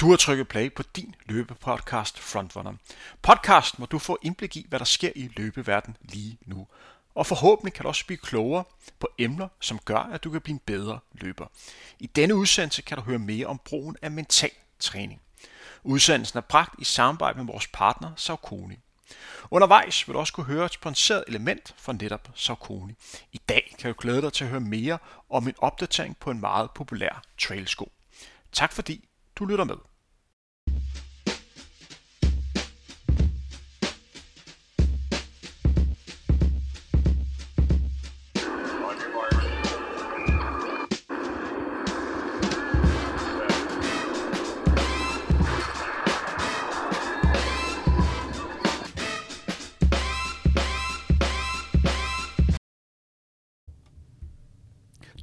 Du har trykket play på din løbepodcast Frontrunner. Podcast, hvor du får indblik i, hvad der sker i løbeverden lige nu. Og forhåbentlig kan du også blive klogere på emner, som gør, at du kan blive en bedre løber. I denne udsendelse kan du høre mere om brugen af mental træning. Udsendelsen er bragt i samarbejde med vores partner Saucony. Undervejs vil du også kunne høre et sponsoreret element fra netop Saucony. I dag kan du glæde dig til at høre mere om en opdatering på en meget populær trailsko. Tak fordi du lytter med.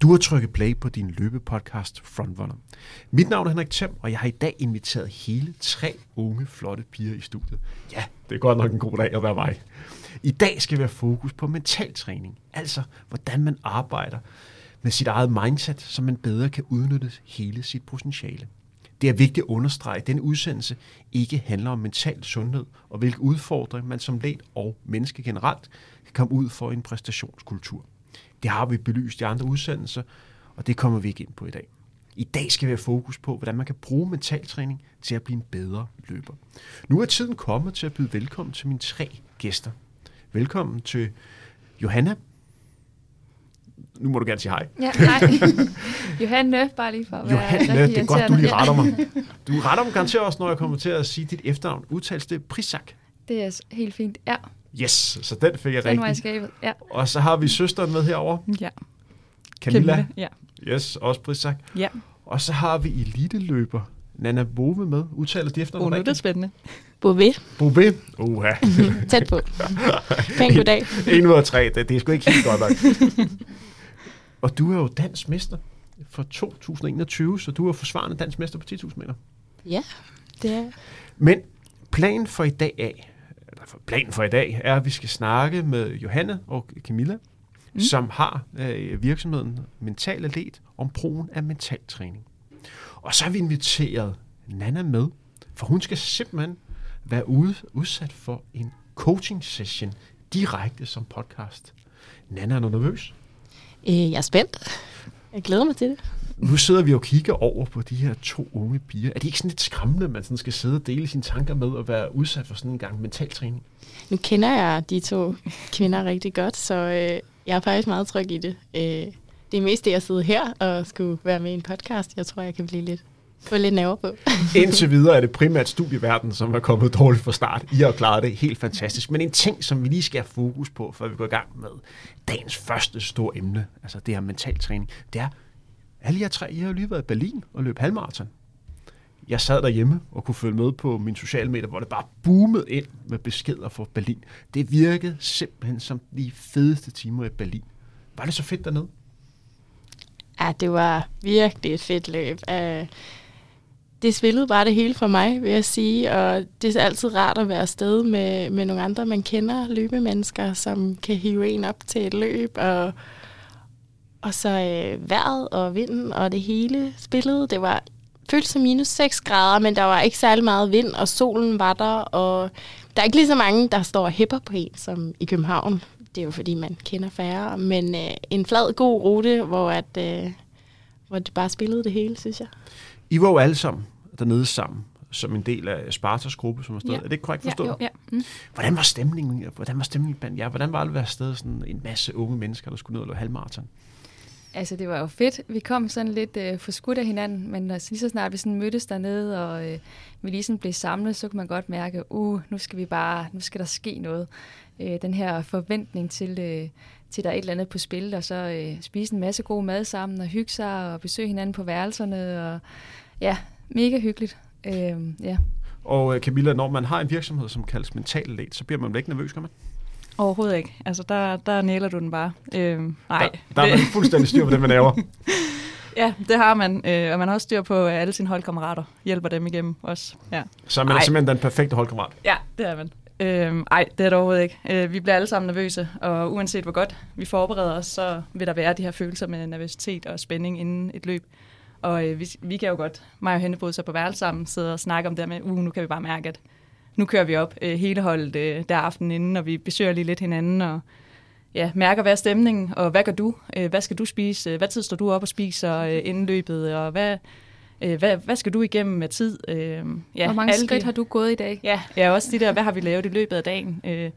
Du har trykket play på din løbepodcast Frontrunner. Mit navn er Henrik Thiem, og jeg har i dag inviteret hele tre unge, flotte piger i studiet. Ja, det er godt nok en god dag at være mig. I dag skal vi have fokus på mental træning, altså hvordan man arbejder med sit eget mindset, så man bedre kan udnytte hele sit potentiale. Det er vigtigt at understrege, at denne udsendelse ikke handler om mental sundhed og hvilke udfordringer man som læg og menneske generelt kan komme ud for en præstationskultur. Det har vi belyst i andre udsendelser, og det kommer vi ikke ind på i dag. I dag skal vi have fokus på, hvordan man kan bruge mentaltræning til at blive en bedre løber. Nu er tiden kommet til at byde velkommen til mine tre gæster. Velkommen til Johanna. Nu må du gerne sige hej. Ja, nej. Johanne, bare lige for at være Johanne, det er godt, du lige retter mig. Du retter mig garanteret også, når jeg kommer til at sige dit efternavn. Udtales det Prisak? Det er helt fint, ja. Yes, så den fik jeg Den var i rigtig. skabet, ja. Og så har vi søsteren med herovre, Ja. Camilla. Ja. Yes, også Prisak. Ja. Og så har vi eliteløber Nana Bove med. Udtaler de efter Oh, nu er det spændende. Bové. Bove. Uha. Tæt på. Pæn goddag. en ud af tre. Det, det er sgu ikke helt godt nok. og du er jo dansk mester for 2021, så du er forsvarende dansk mester på 10.000 meter. Ja, det er Men planen for i dag er, planen for i dag er, at vi skal snakke med Johanne og Camilla, mm. som har øh, virksomheden Mental Atlet om brugen af mentaltræning. Og så har vi inviteret Nana med, for hun skal simpelthen være ude, udsat for en coaching session direkte som podcast. Nana, er du nervøs? øh, Jeg er spændt. Jeg glæder mig til det. Nu sidder vi og kigger over på de her to unge piger. Er det ikke sådan lidt skræmmende, at man sådan skal sidde og dele sine tanker med og være udsat for sådan en gang mentaltræning? Nu kender jeg de to kvinder rigtig godt, så øh, jeg er faktisk meget tryg i det. Øh, det er mest det at sidde her og skulle være med i en podcast. Jeg tror, jeg kan blive lidt, få lidt nerver på. Indtil videre er det primært studieverden, som er kommet dårligt fra start. I har klaret det helt fantastisk. Men en ting, som vi lige skal have fokus på, før vi går i gang med dagens første store emne, altså det her mentaltræning, det er, alle jer tre, I har jo lige været i Berlin og løb halvmarathon. Jeg sad derhjemme og kunne følge med på mine sociale medier, hvor det bare boomede ind med beskeder fra Berlin. Det virkede simpelthen som de fedeste timer i Berlin. Var det så fedt dernede? Ja, det var virkelig et fedt løb. Uh, det spillede bare det hele for mig, vil jeg sige, og det er altid rart at være afsted med, med nogle andre, man kender, løbemennesker, som kan hive en op til et løb, og, og så øh, vejret og vinden og det hele spillede. Det var føltes som minus 6 grader, men der var ikke særlig meget vind, og solen var der, og der er ikke lige så mange, der står og hæpper på en, som i København. Det er jo fordi, man kender færre, men øh, en flad, god rute, hvor, at, øh, hvor det bare spillede det hele, synes jeg. I var jo alle sammen dernede sammen, som en del af Spartas gruppe, som er stadig. Ja. Er det korrekt Ja, forstået? jo, ja. Mm. Hvordan var stemningen? Hvordan var stemningen blandt jer? Hvordan var det at være afsted sådan en masse unge mennesker, der skulle ned og løbe halvmarathon? Altså, det var jo fedt. Vi kom sådan lidt øh, forskudt af hinanden, men altså, lige så snart vi sådan mødtes dernede, og øh, vi lige sådan blev samlet, så kunne man godt mærke, uh, nu skal vi bare, nu skal der ske noget. Øh, den her forventning til, øh, til der er et eller andet på spil, og så øh, spise en masse god mad sammen, og hygge sig, og besøge hinanden på værelserne, og ja, mega hyggeligt. Øh, ja. Og øh, Camilla, når man har en virksomhed, som kaldes mental let, så bliver man vel ikke nervøs, kan man? Overhovedet ikke. Altså, der, der næler du den bare. Øhm, nej. Der, der er man fuldstændig styr på det, man laver. Ja, det har man. Øh, og man har også styr på, at alle sine holdkammerater hjælper dem igennem også. Ja, Så er man er Ej. simpelthen den perfekte holdkammerat. ja det er man. Øhm, ej, det er det overhovedet ikke. Øh, vi bliver alle sammen nervøse, og uanset hvor godt vi forbereder os, så vil der være de her følelser med nervøsitet og spænding inden et løb. Og øh, vi, vi kan jo godt, mig og hende boede så på værelse sammen, sidde og snakke om det med, uh, nu kan vi bare mærke, at nu kører vi op øh, hele holdet øh, der aften inden, og vi besøger lige lidt hinanden, og ja, mærker, hvad er stemningen, og hvad gør du? Øh, hvad skal du spise? Hvad tid står du op og spiser øh, inden løbet, og hvad, øh, hvad, hvad skal du igennem med tid? Øh, ja, Hvor mange skridt de, har du gået i dag? Ja, ja, også de der, hvad har vi lavet i løbet af dagen? Øh,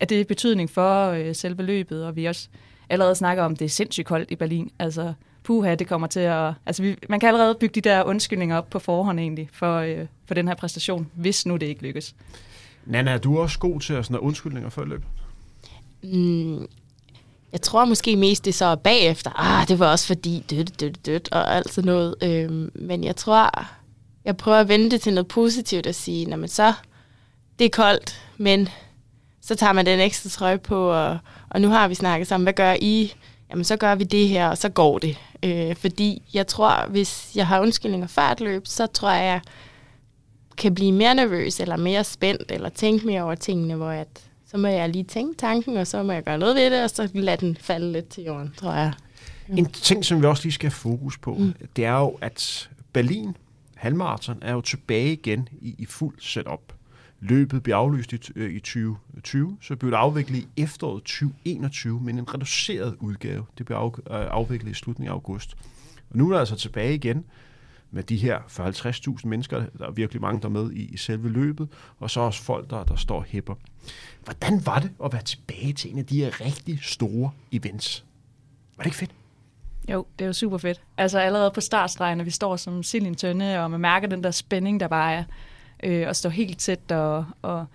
er det betydning for øh, selve løbet, og vi også allerede snakker om, det er sindssygt koldt i Berlin. Altså, puha, det kommer til at... Altså, vi, man kan allerede bygge de der undskyldninger op på forhånd egentlig, for, øh, for den her præstation, hvis nu det ikke lykkes. Nana, er du også god til at sådan undskyldninger før løbet? Mm, jeg tror måske mest, det så er bagefter. Ah, det var også fordi dødt, dødt, dødt, og alt sådan noget. Øhm, men jeg tror, jeg prøver at vende det til noget positivt og sige, når man så, det er koldt, men så tager man den ekstra trøje på, og, og nu har vi snakket sammen, hvad gør I? Jamen, så gør vi det her, og så går det. Øh, fordi jeg tror, hvis jeg har undskyldninger før et løb, så tror jeg, jeg kan blive mere nervøs, eller mere spændt, eller tænke mere over tingene, hvor at, så må jeg lige tænke tanken, og så må jeg gøre noget ved det, og så lade den falde lidt til jorden, tror jeg. En ting, som vi også lige skal have fokus på, mm. det er jo, at Berlin halvmarathon er jo tilbage igen i, i fuld setup. Løbet blev aflyst i, øh, i 2020, så blev det afviklet i efteråret 2021, men en reduceret udgave. Det blev af, øh, afviklet i slutningen af august. Og nu er der altså tilbage igen med de her 40-50.000 mennesker. Der er virkelig mange, der er med i, i selve løbet, og så også folk, der, der står hæpper. Hvordan var det at være tilbage til en af de her rigtig store events? Var det ikke fedt? Jo, det er jo super fedt. Altså allerede på startstregen, når vi står som sild i en tønde, og man mærker den der spænding, der bare er, øh, og står helt tæt og, og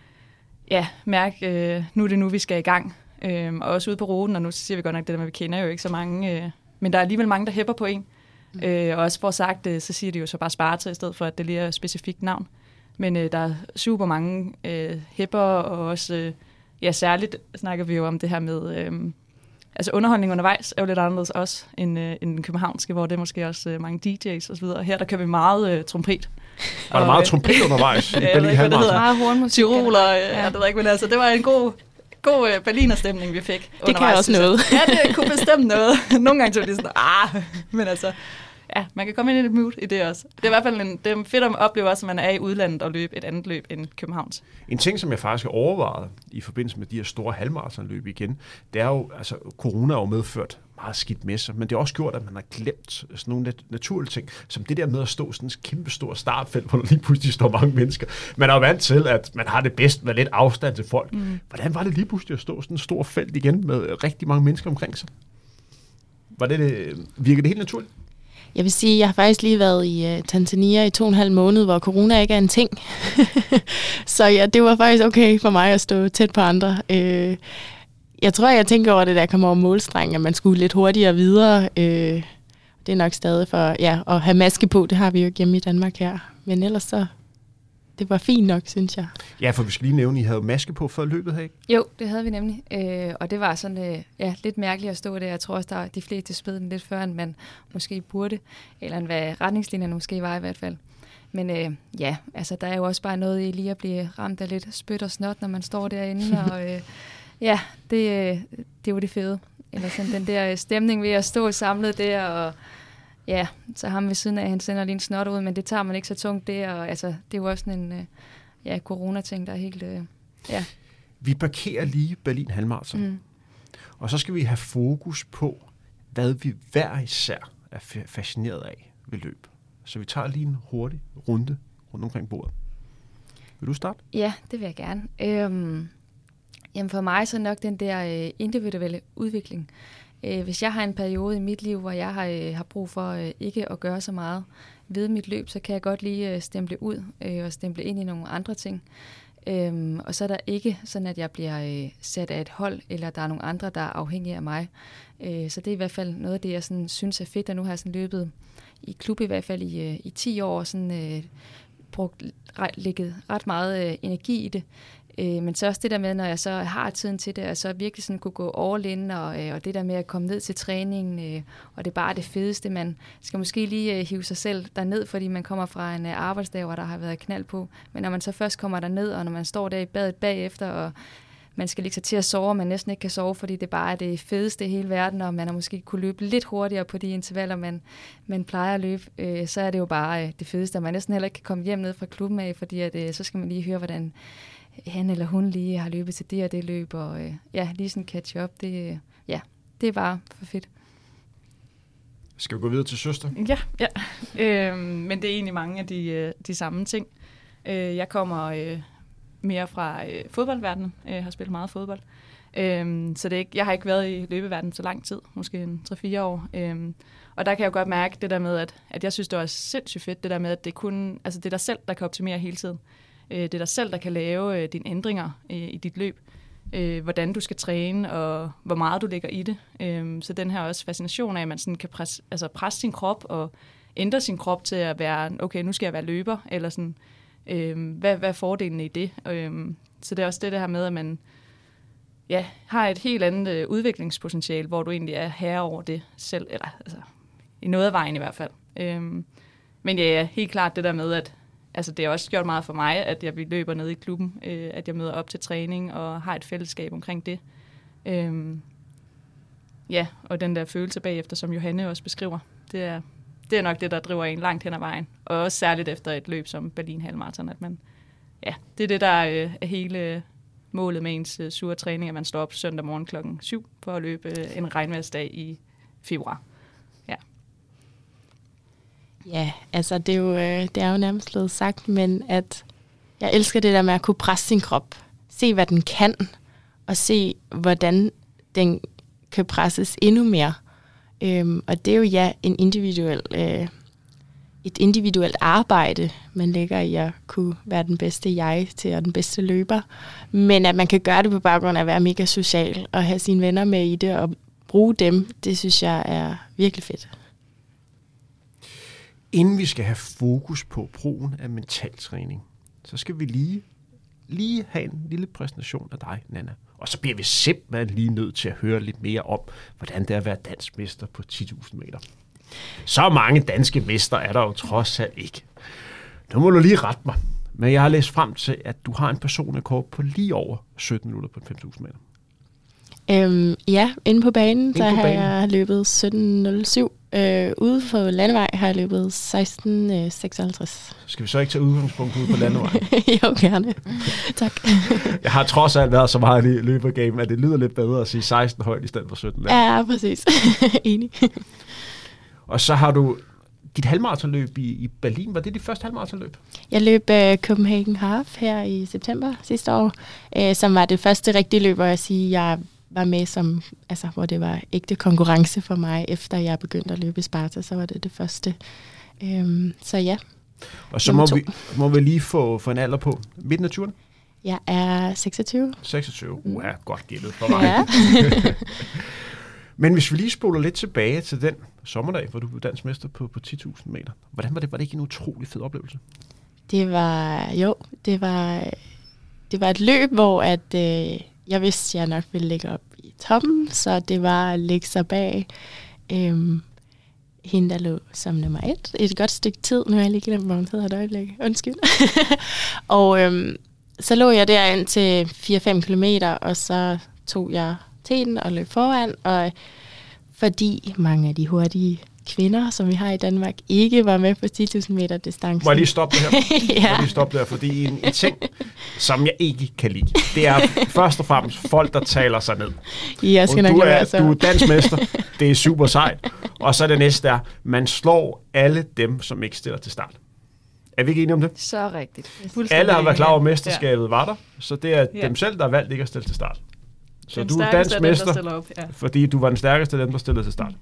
ja, mærke, øh, nu er det nu, vi skal i gang. Øh, og også ude på ruten, og nu siger vi godt nok det der med, vi kender jo ikke så mange, øh, men der er alligevel mange, der hæpper på en. Mm. Øh, og også for sagt det, så siger de jo så bare Sparta i stedet for, at det lige er et specifikt navn. Men øh, der er super mange øh, hæpper, og også, øh, ja særligt snakker vi jo om det her med, øh, altså underholdning undervejs er jo lidt anderledes også end, øh, end den københavnske, hvor det er måske også øh, mange DJ's og så videre. Her der kører vi meget øh, trompet. Var der meget øh, trompet undervejs i Berlin Halmarsen? det hedder. Meget hornmusik. Tiroler, ja. ja. det ved ikke, men altså, det var en god, god uh, Berliner-stemning, vi fik Det kan også noget. ja, det kunne bestemt noget. Nogle gange tog de sådan, ah, men altså, ja, man kan komme ind i et mood i det også. Det er i hvert fald en, det er fedt at opleve også, at man er i udlandet og løbe et andet løb end Københavns. En ting, som jeg faktisk har overvejet i forbindelse med de her store halvmarathonløb igen, det er jo, altså corona har jo medført meget skidt med sig, men det har også gjort, at man har glemt sådan nogle nat- naturlige ting, som det der med at stå sådan en kæmpe stor startfelt, hvor der lige pludselig står mange mennesker. Man er jo vant til, at man har det bedst med lidt afstand til folk. Mm. Hvordan var det lige pludselig at stå sådan en stor felt igen med rigtig mange mennesker omkring sig? Var det, det virker det helt naturligt? Jeg vil sige, jeg har faktisk lige været i uh, Tanzania i to og en halv måned, hvor corona ikke er en ting. så ja, det var faktisk okay for mig at stå tæt på andre. Uh, jeg tror, jeg tænker over det, der kommer over målstrengen, at man skulle lidt hurtigere videre. Uh, det er nok stadig for ja, at have maske på, det har vi jo hjemme i Danmark her. Men ellers så det var fint nok, synes jeg. Ja, for vi skal lige nævne, at I havde maske på før løbet, ikke? Jo, det havde vi nemlig. Øh, og det var sådan øh, ja, lidt mærkeligt at stå der. Jeg tror også, der de fleste spæd den lidt før, end man måske burde. Eller end hvad retningslinjerne måske var i hvert fald. Men øh, ja, altså der er jo også bare noget i lige at blive ramt af lidt spyt og snot, når man står derinde. og øh, ja, det, øh, det jo det fede. Eller sådan den der stemning ved at stå samlet der og Ja, så ham ved siden af, han sender lige en snot ud, men det tager man ikke så tungt det, og altså, det er jo også en uh, ja, corona-ting, der er helt... Ja. Vi parkerer lige Berlin Halmarathon, mm. og så skal vi have fokus på, hvad vi hver især er fascineret af ved løb. Så vi tager lige en hurtig runde rundt omkring bordet. Vil du starte? Ja, det vil jeg gerne. Øhm, jamen for mig så nok den der øh, individuelle udvikling. Øh, hvis jeg har en periode i mit liv, hvor jeg har, øh, har brug for øh, ikke at gøre så meget ved mit løb, så kan jeg godt lige øh, stemple ud øh, og stemple ind i nogle andre ting. Øhm, og så er der ikke sådan, at jeg bliver øh, sat af et hold, eller der er nogle andre, der er afhængige af mig. Øh, så det er i hvert fald noget af det, jeg sådan, synes er fedt, og nu har jeg sådan løbet i klub i hvert fald i, øh, i 10 år, sådan, øh, brugt, lægget ret meget øh, energi i det. Øh, men så også det der med, når jeg så har tiden til det, og så virkelig sådan kunne gå all in, og, øh, og det der med at komme ned til træningen, øh, og det er bare det fedeste. Man skal måske lige øh, hive sig selv derned, fordi man kommer fra en øh, arbejdsdag, hvor der har været knald på. Men når man så først kommer derned, og når man står der i badet bagefter, og man skal ligge sig til at sove, og man næsten ikke kan sove, fordi det bare er det fedeste i hele verden, og man har måske kunne løbe lidt hurtigere på de intervaller, man, man plejer at løbe, øh, så er det jo bare øh, det fedeste, og man næsten heller ikke kan komme hjem ned fra klubben af, fordi at, øh, så skal man lige høre, hvordan han eller hun lige har løbet til det og det løb, og øh, ja, lige sådan catch up, det, øh, ja, det er bare for fedt. Skal vi gå videre til søster? Ja, ja. Øh, men det er egentlig mange af de, øh, de samme ting. Øh, jeg kommer øh, mere fra øh, fodboldverdenen. Jeg har spillet meget fodbold. Øh, så det er ikke, jeg har ikke været i løbeverdenen så lang tid, måske en 3-4 år. Øh, og der kan jeg jo godt mærke det der med, at, at jeg synes, det var sindssygt fedt, det der med, at det, kun, altså det er dig selv, der kan optimere hele tiden. Øh, det er dig selv, der kan lave øh, dine ændringer øh, i dit løb. Øh, hvordan du skal træne, og hvor meget du lægger i det. Øh, så den her også fascination af, at man sådan kan presse, altså presse sin krop og ændre sin krop til at være, okay, nu skal jeg være løber, eller sådan, øh, hvad, hvad er fordelen i det? Øh, så det er også det der med, at man ja, har et helt andet øh, udviklingspotentiale, hvor du egentlig er herre over det selv, eller altså, i noget af vejen i hvert fald. Øh, men ja, helt klart det der med, at altså, det har også gjort meget for mig, at jeg løber ned i klubben, øh, at jeg møder op til træning og har et fællesskab omkring det. Øh, ja, og den der følelse bagefter, som Johanne også beskriver, det er, det er nok det, der driver en langt hen ad vejen. Og også særligt efter et løb som Berlin Halmarathon, at man, ja, det er det, der øh, er hele målet med ens øh, sure træning, at man står op søndag morgen klokken 7 for at løbe øh, en regnværsdag i februar. Ja. Altså det er, jo, øh, det er jo nærmest blevet sagt, men at jeg elsker det der med at kunne presse sin krop. Se, hvad den kan, og se, hvordan den kan presses endnu mere. Øhm, og det er jo ja, en individuel, øh, et individuelt arbejde, man lægger i at kunne være den bedste jeg til og den bedste løber. Men at man kan gøre det på baggrund af at være mega social og have sine venner med i det og bruge dem, det synes jeg er virkelig fedt. Inden vi skal have fokus på brugen af mentaltræning, så skal vi lige, lige have en lille præsentation af dig, Nana. Og så bliver vi simpelthen lige nødt til at høre lidt mere om, hvordan det er at være dansk mester på 10.000 meter. Så mange danske mester er der jo trods alt ikke. Nu må du lige rette mig. Men jeg har læst frem til, at du har en personrekord på lige over 17 minutter på 5.000 meter. Øhm, ja, inde på banen, inde så på har banen. jeg løbet 17.07. Øh, ude på landevej har jeg løbet 16.56. Skal vi så ikke tage udgangspunkt ude på landevej? jo, gerne. tak. jeg har trods alt været så meget i løbegame, at det lyder lidt bedre at sige 16 højt i stedet for 17. Ja, præcis. Enig. Og så har du dit halvmaratonløb i, i Berlin. Var det dit første halvmaratonløb? Jeg løb uh, Copenhagen Half her i september sidste år, uh, som var det første rigtige løb, hvor jeg siger, jeg var med som, altså hvor det var ægte konkurrence for mig, efter jeg begyndte at løbe i Sparta, så var det det første. Um, så ja. Og så må vi, må vi lige få, få en alder på. Midten af 20'erne? Jeg er 26. 26? Uh, er godt gældet for mig. Ja. Men hvis vi lige spoler lidt tilbage til den sommerdag, hvor du blev dansmester på, på 10.000 meter. Hvordan var det? Var det ikke en utrolig fed oplevelse? Det var, jo, det var, det var et løb, hvor at, øh, jeg vidste, at jeg nok ville ligge op i toppen, så det var at lægge sig bag øhm, hende, der lå som nummer et. Et godt stykke tid. Nu har jeg lige glemt, hvor hun hedder et øjeblik. Undskyld. og øhm, så lå jeg der ind til 4-5 kilometer, og så tog jeg teten og løb foran, og fordi mange af de hurtige kvinder, som vi har i Danmark, ikke var med på 10.000 meter distance. Må jeg lige stoppe det her? ja. Må jeg lige stoppe der, fordi en, en ting, som jeg ikke kan lide, det er først og fremmest folk, der taler sig ned. Jeg skal og nok du, er, du er dansmester, det er super sejt. Og så det næste er, man slår alle dem, som ikke stiller til start. Er vi ikke enige om det? Så rigtigt. Alle har været klar over, at mesterskabet ja. var der, så det er ja. dem selv, der har valgt ikke at stille til start. Så den du er dansk mester, ja. fordi du var den stærkeste af dem, der stillede til start.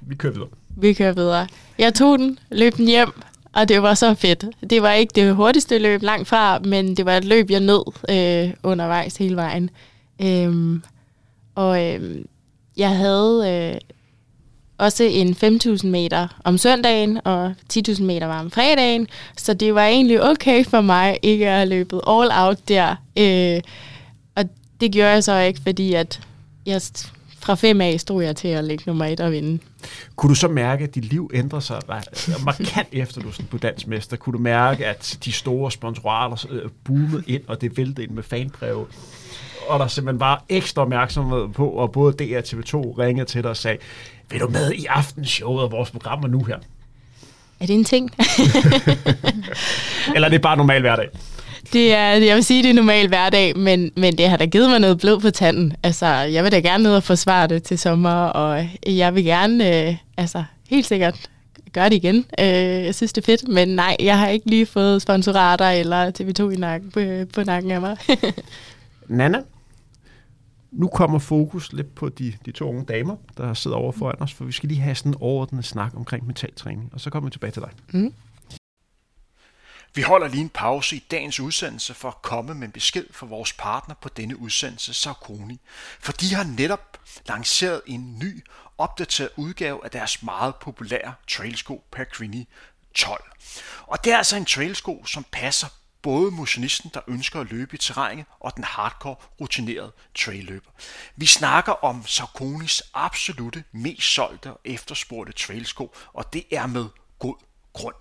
Vi kører videre. Vi kører videre. Jeg tog den, løb den hjem, og det var så fedt. Det var ikke det hurtigste løb langt fra, men det var et løb, jeg nød øh, undervejs hele vejen. Øhm, og øh, jeg havde øh, også en 5.000 meter om søndagen, og 10.000 meter var om fredagen, så det var egentlig okay for mig ikke at have løbet all out der. Øh, det gjorde jeg så ikke, fordi at jeg fra fem af stod jeg til at ligge nummer et og vinde. Kunne du så mærke, at dit liv ændrede sig markant efter du blev dansmester? Kunne du mærke, at de store sponsorater øh, boomede ind, og det væltede ind med fanbreve? og der simpelthen var ekstra opmærksomhed på, og både DR TV2 ringede til dig og sagde, vil du med i aftenshowet og vores programmer nu her? Er det en ting? Eller er det bare normal hverdag? Det er, jeg vil sige, det er normal hverdag, men, men det har da givet mig noget blod på tanden. Altså, jeg vil da gerne ned og forsvare det til sommer, og jeg vil gerne, øh, altså, helt sikkert gøre det igen. Øh, jeg synes, det er fedt, men nej, jeg har ikke lige fået sponsorater eller TV2 i nakken, på, på nakken af mig. Nana, nu kommer fokus lidt på de, de to unge damer, der sidder over foran os, for vi skal lige have sådan en overordnet snak omkring mentaltræning, og så kommer vi tilbage til dig. Mm. Vi holder lige en pause i dagens udsendelse for at komme med en besked fra vores partner på denne udsendelse, Saucony. For de har netop lanceret en ny, opdateret udgave af deres meget populære trailsko Peregrini 12. Og det er altså en trailsko, som passer både motionisten, der ønsker at løbe i terrænet, og den hardcore rutinerede trailløber. Vi snakker om Sauconys absolute mest solgte og efterspurgte trailsko, og det er med god grund.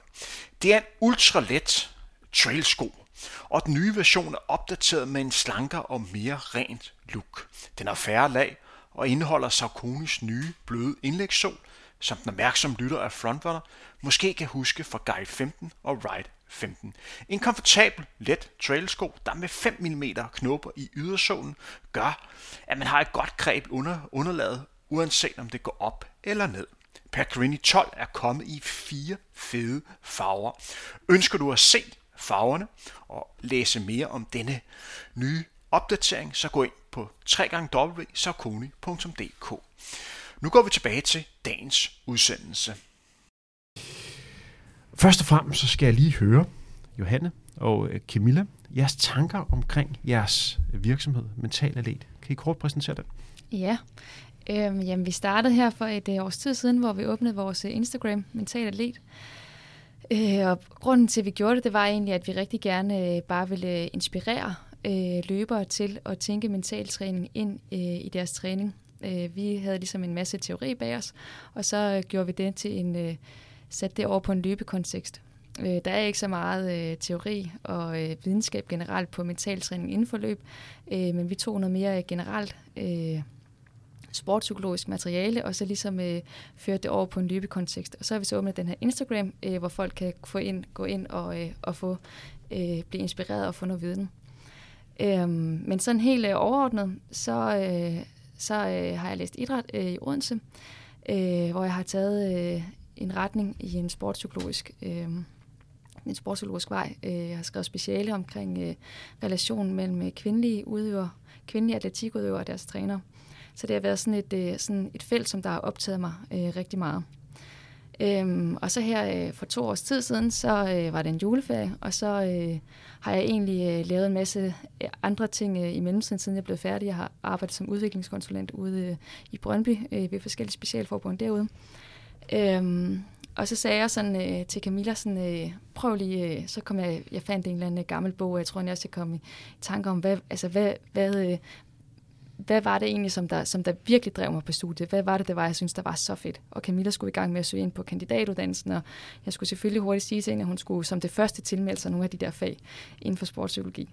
Det er en ultralet trailsko, og den nye version er opdateret med en slankere og mere rent look. Den har færre lag og indeholder Sauconis nye bløde indlægssål, som den opmærksom lytter af Frontrunner måske kan huske fra Guide 15 og Ride 15. En komfortabel, let trailsko, der med 5 mm knopper i ydersålen, gør, at man har et godt greb under underlaget, uanset om det går op eller ned. Peregrini 12 er kommet i fire fede farver. Ønsker du at se farverne og læse mere om denne nye opdatering, så gå ind på www.saucony.dk. Nu går vi tilbage til dagens udsendelse. Først og fremmest så skal jeg lige høre, Johanne og øh, Camilla, jeres tanker omkring jeres virksomhed, Mental Atlet. Kan I kort præsentere den? Ja, øhm, jamen vi startede her for et øh, års tid siden, hvor vi åbnede vores øh, Instagram, Mental Atlet. Øh, og grunden til, at vi gjorde det, det var egentlig, at vi rigtig gerne øh, bare ville øh, inspirere øh, løbere til at tænke mental træning ind øh, i deres træning. Øh, vi havde ligesom en masse teori bag os, og så øh, gjorde vi det til en, øh, sat det over på en løbekontekst. Øh, der er ikke så meget øh, teori og øh, videnskab generelt på mental træning inden for løb, øh, men vi tog noget mere generelt øh, sportspsykologisk materiale, og så ligesom øh, føre det over på en løbekontekst. Og så har vi så åbnet den her Instagram, øh, hvor folk kan få ind, gå ind og, øh, og få øh, blive inspireret og få noget viden. Øhm, men sådan helt øh, overordnet, så, øh, så øh, har jeg læst idræt øh, i Odense, øh, hvor jeg har taget øh, en retning i en sportspsykologisk øh, en sportspsykologisk vej. Øh, jeg har skrevet speciale omkring øh, relationen mellem øh, kvindelige udøvere, kvindelige atletikudøvere og deres træner. Så det har været sådan et, øh, sådan et felt, som der har optaget mig øh, rigtig meget. Øhm, og så her øh, for to års tid siden, så øh, var det en juleferie, og så øh, har jeg egentlig øh, lavet en masse øh, andre ting øh, i mellemtiden, siden jeg blev færdig. Jeg har arbejdet som udviklingskonsulent ude øh, i Brøndby øh, ved forskellige specialforbund derude. Øhm, og så sagde jeg sådan øh, til Camilla, sådan, øh, prøv lige, øh, så kom jeg, jeg fandt en eller anden gammel bog, og jeg tror, jeg skal komme i tanke om, hvad, altså, hvad, hvad, øh, hvad var det egentlig, som der, som der virkelig drev mig på studiet? Hvad var det, det var, jeg synes, der var så fedt? Og Camilla skulle i gang med at søge ind på kandidatuddannelsen, og jeg skulle selvfølgelig hurtigt sige til hende, at hun skulle som det første tilmelde sig nogle af de der fag inden for sportspsykologi.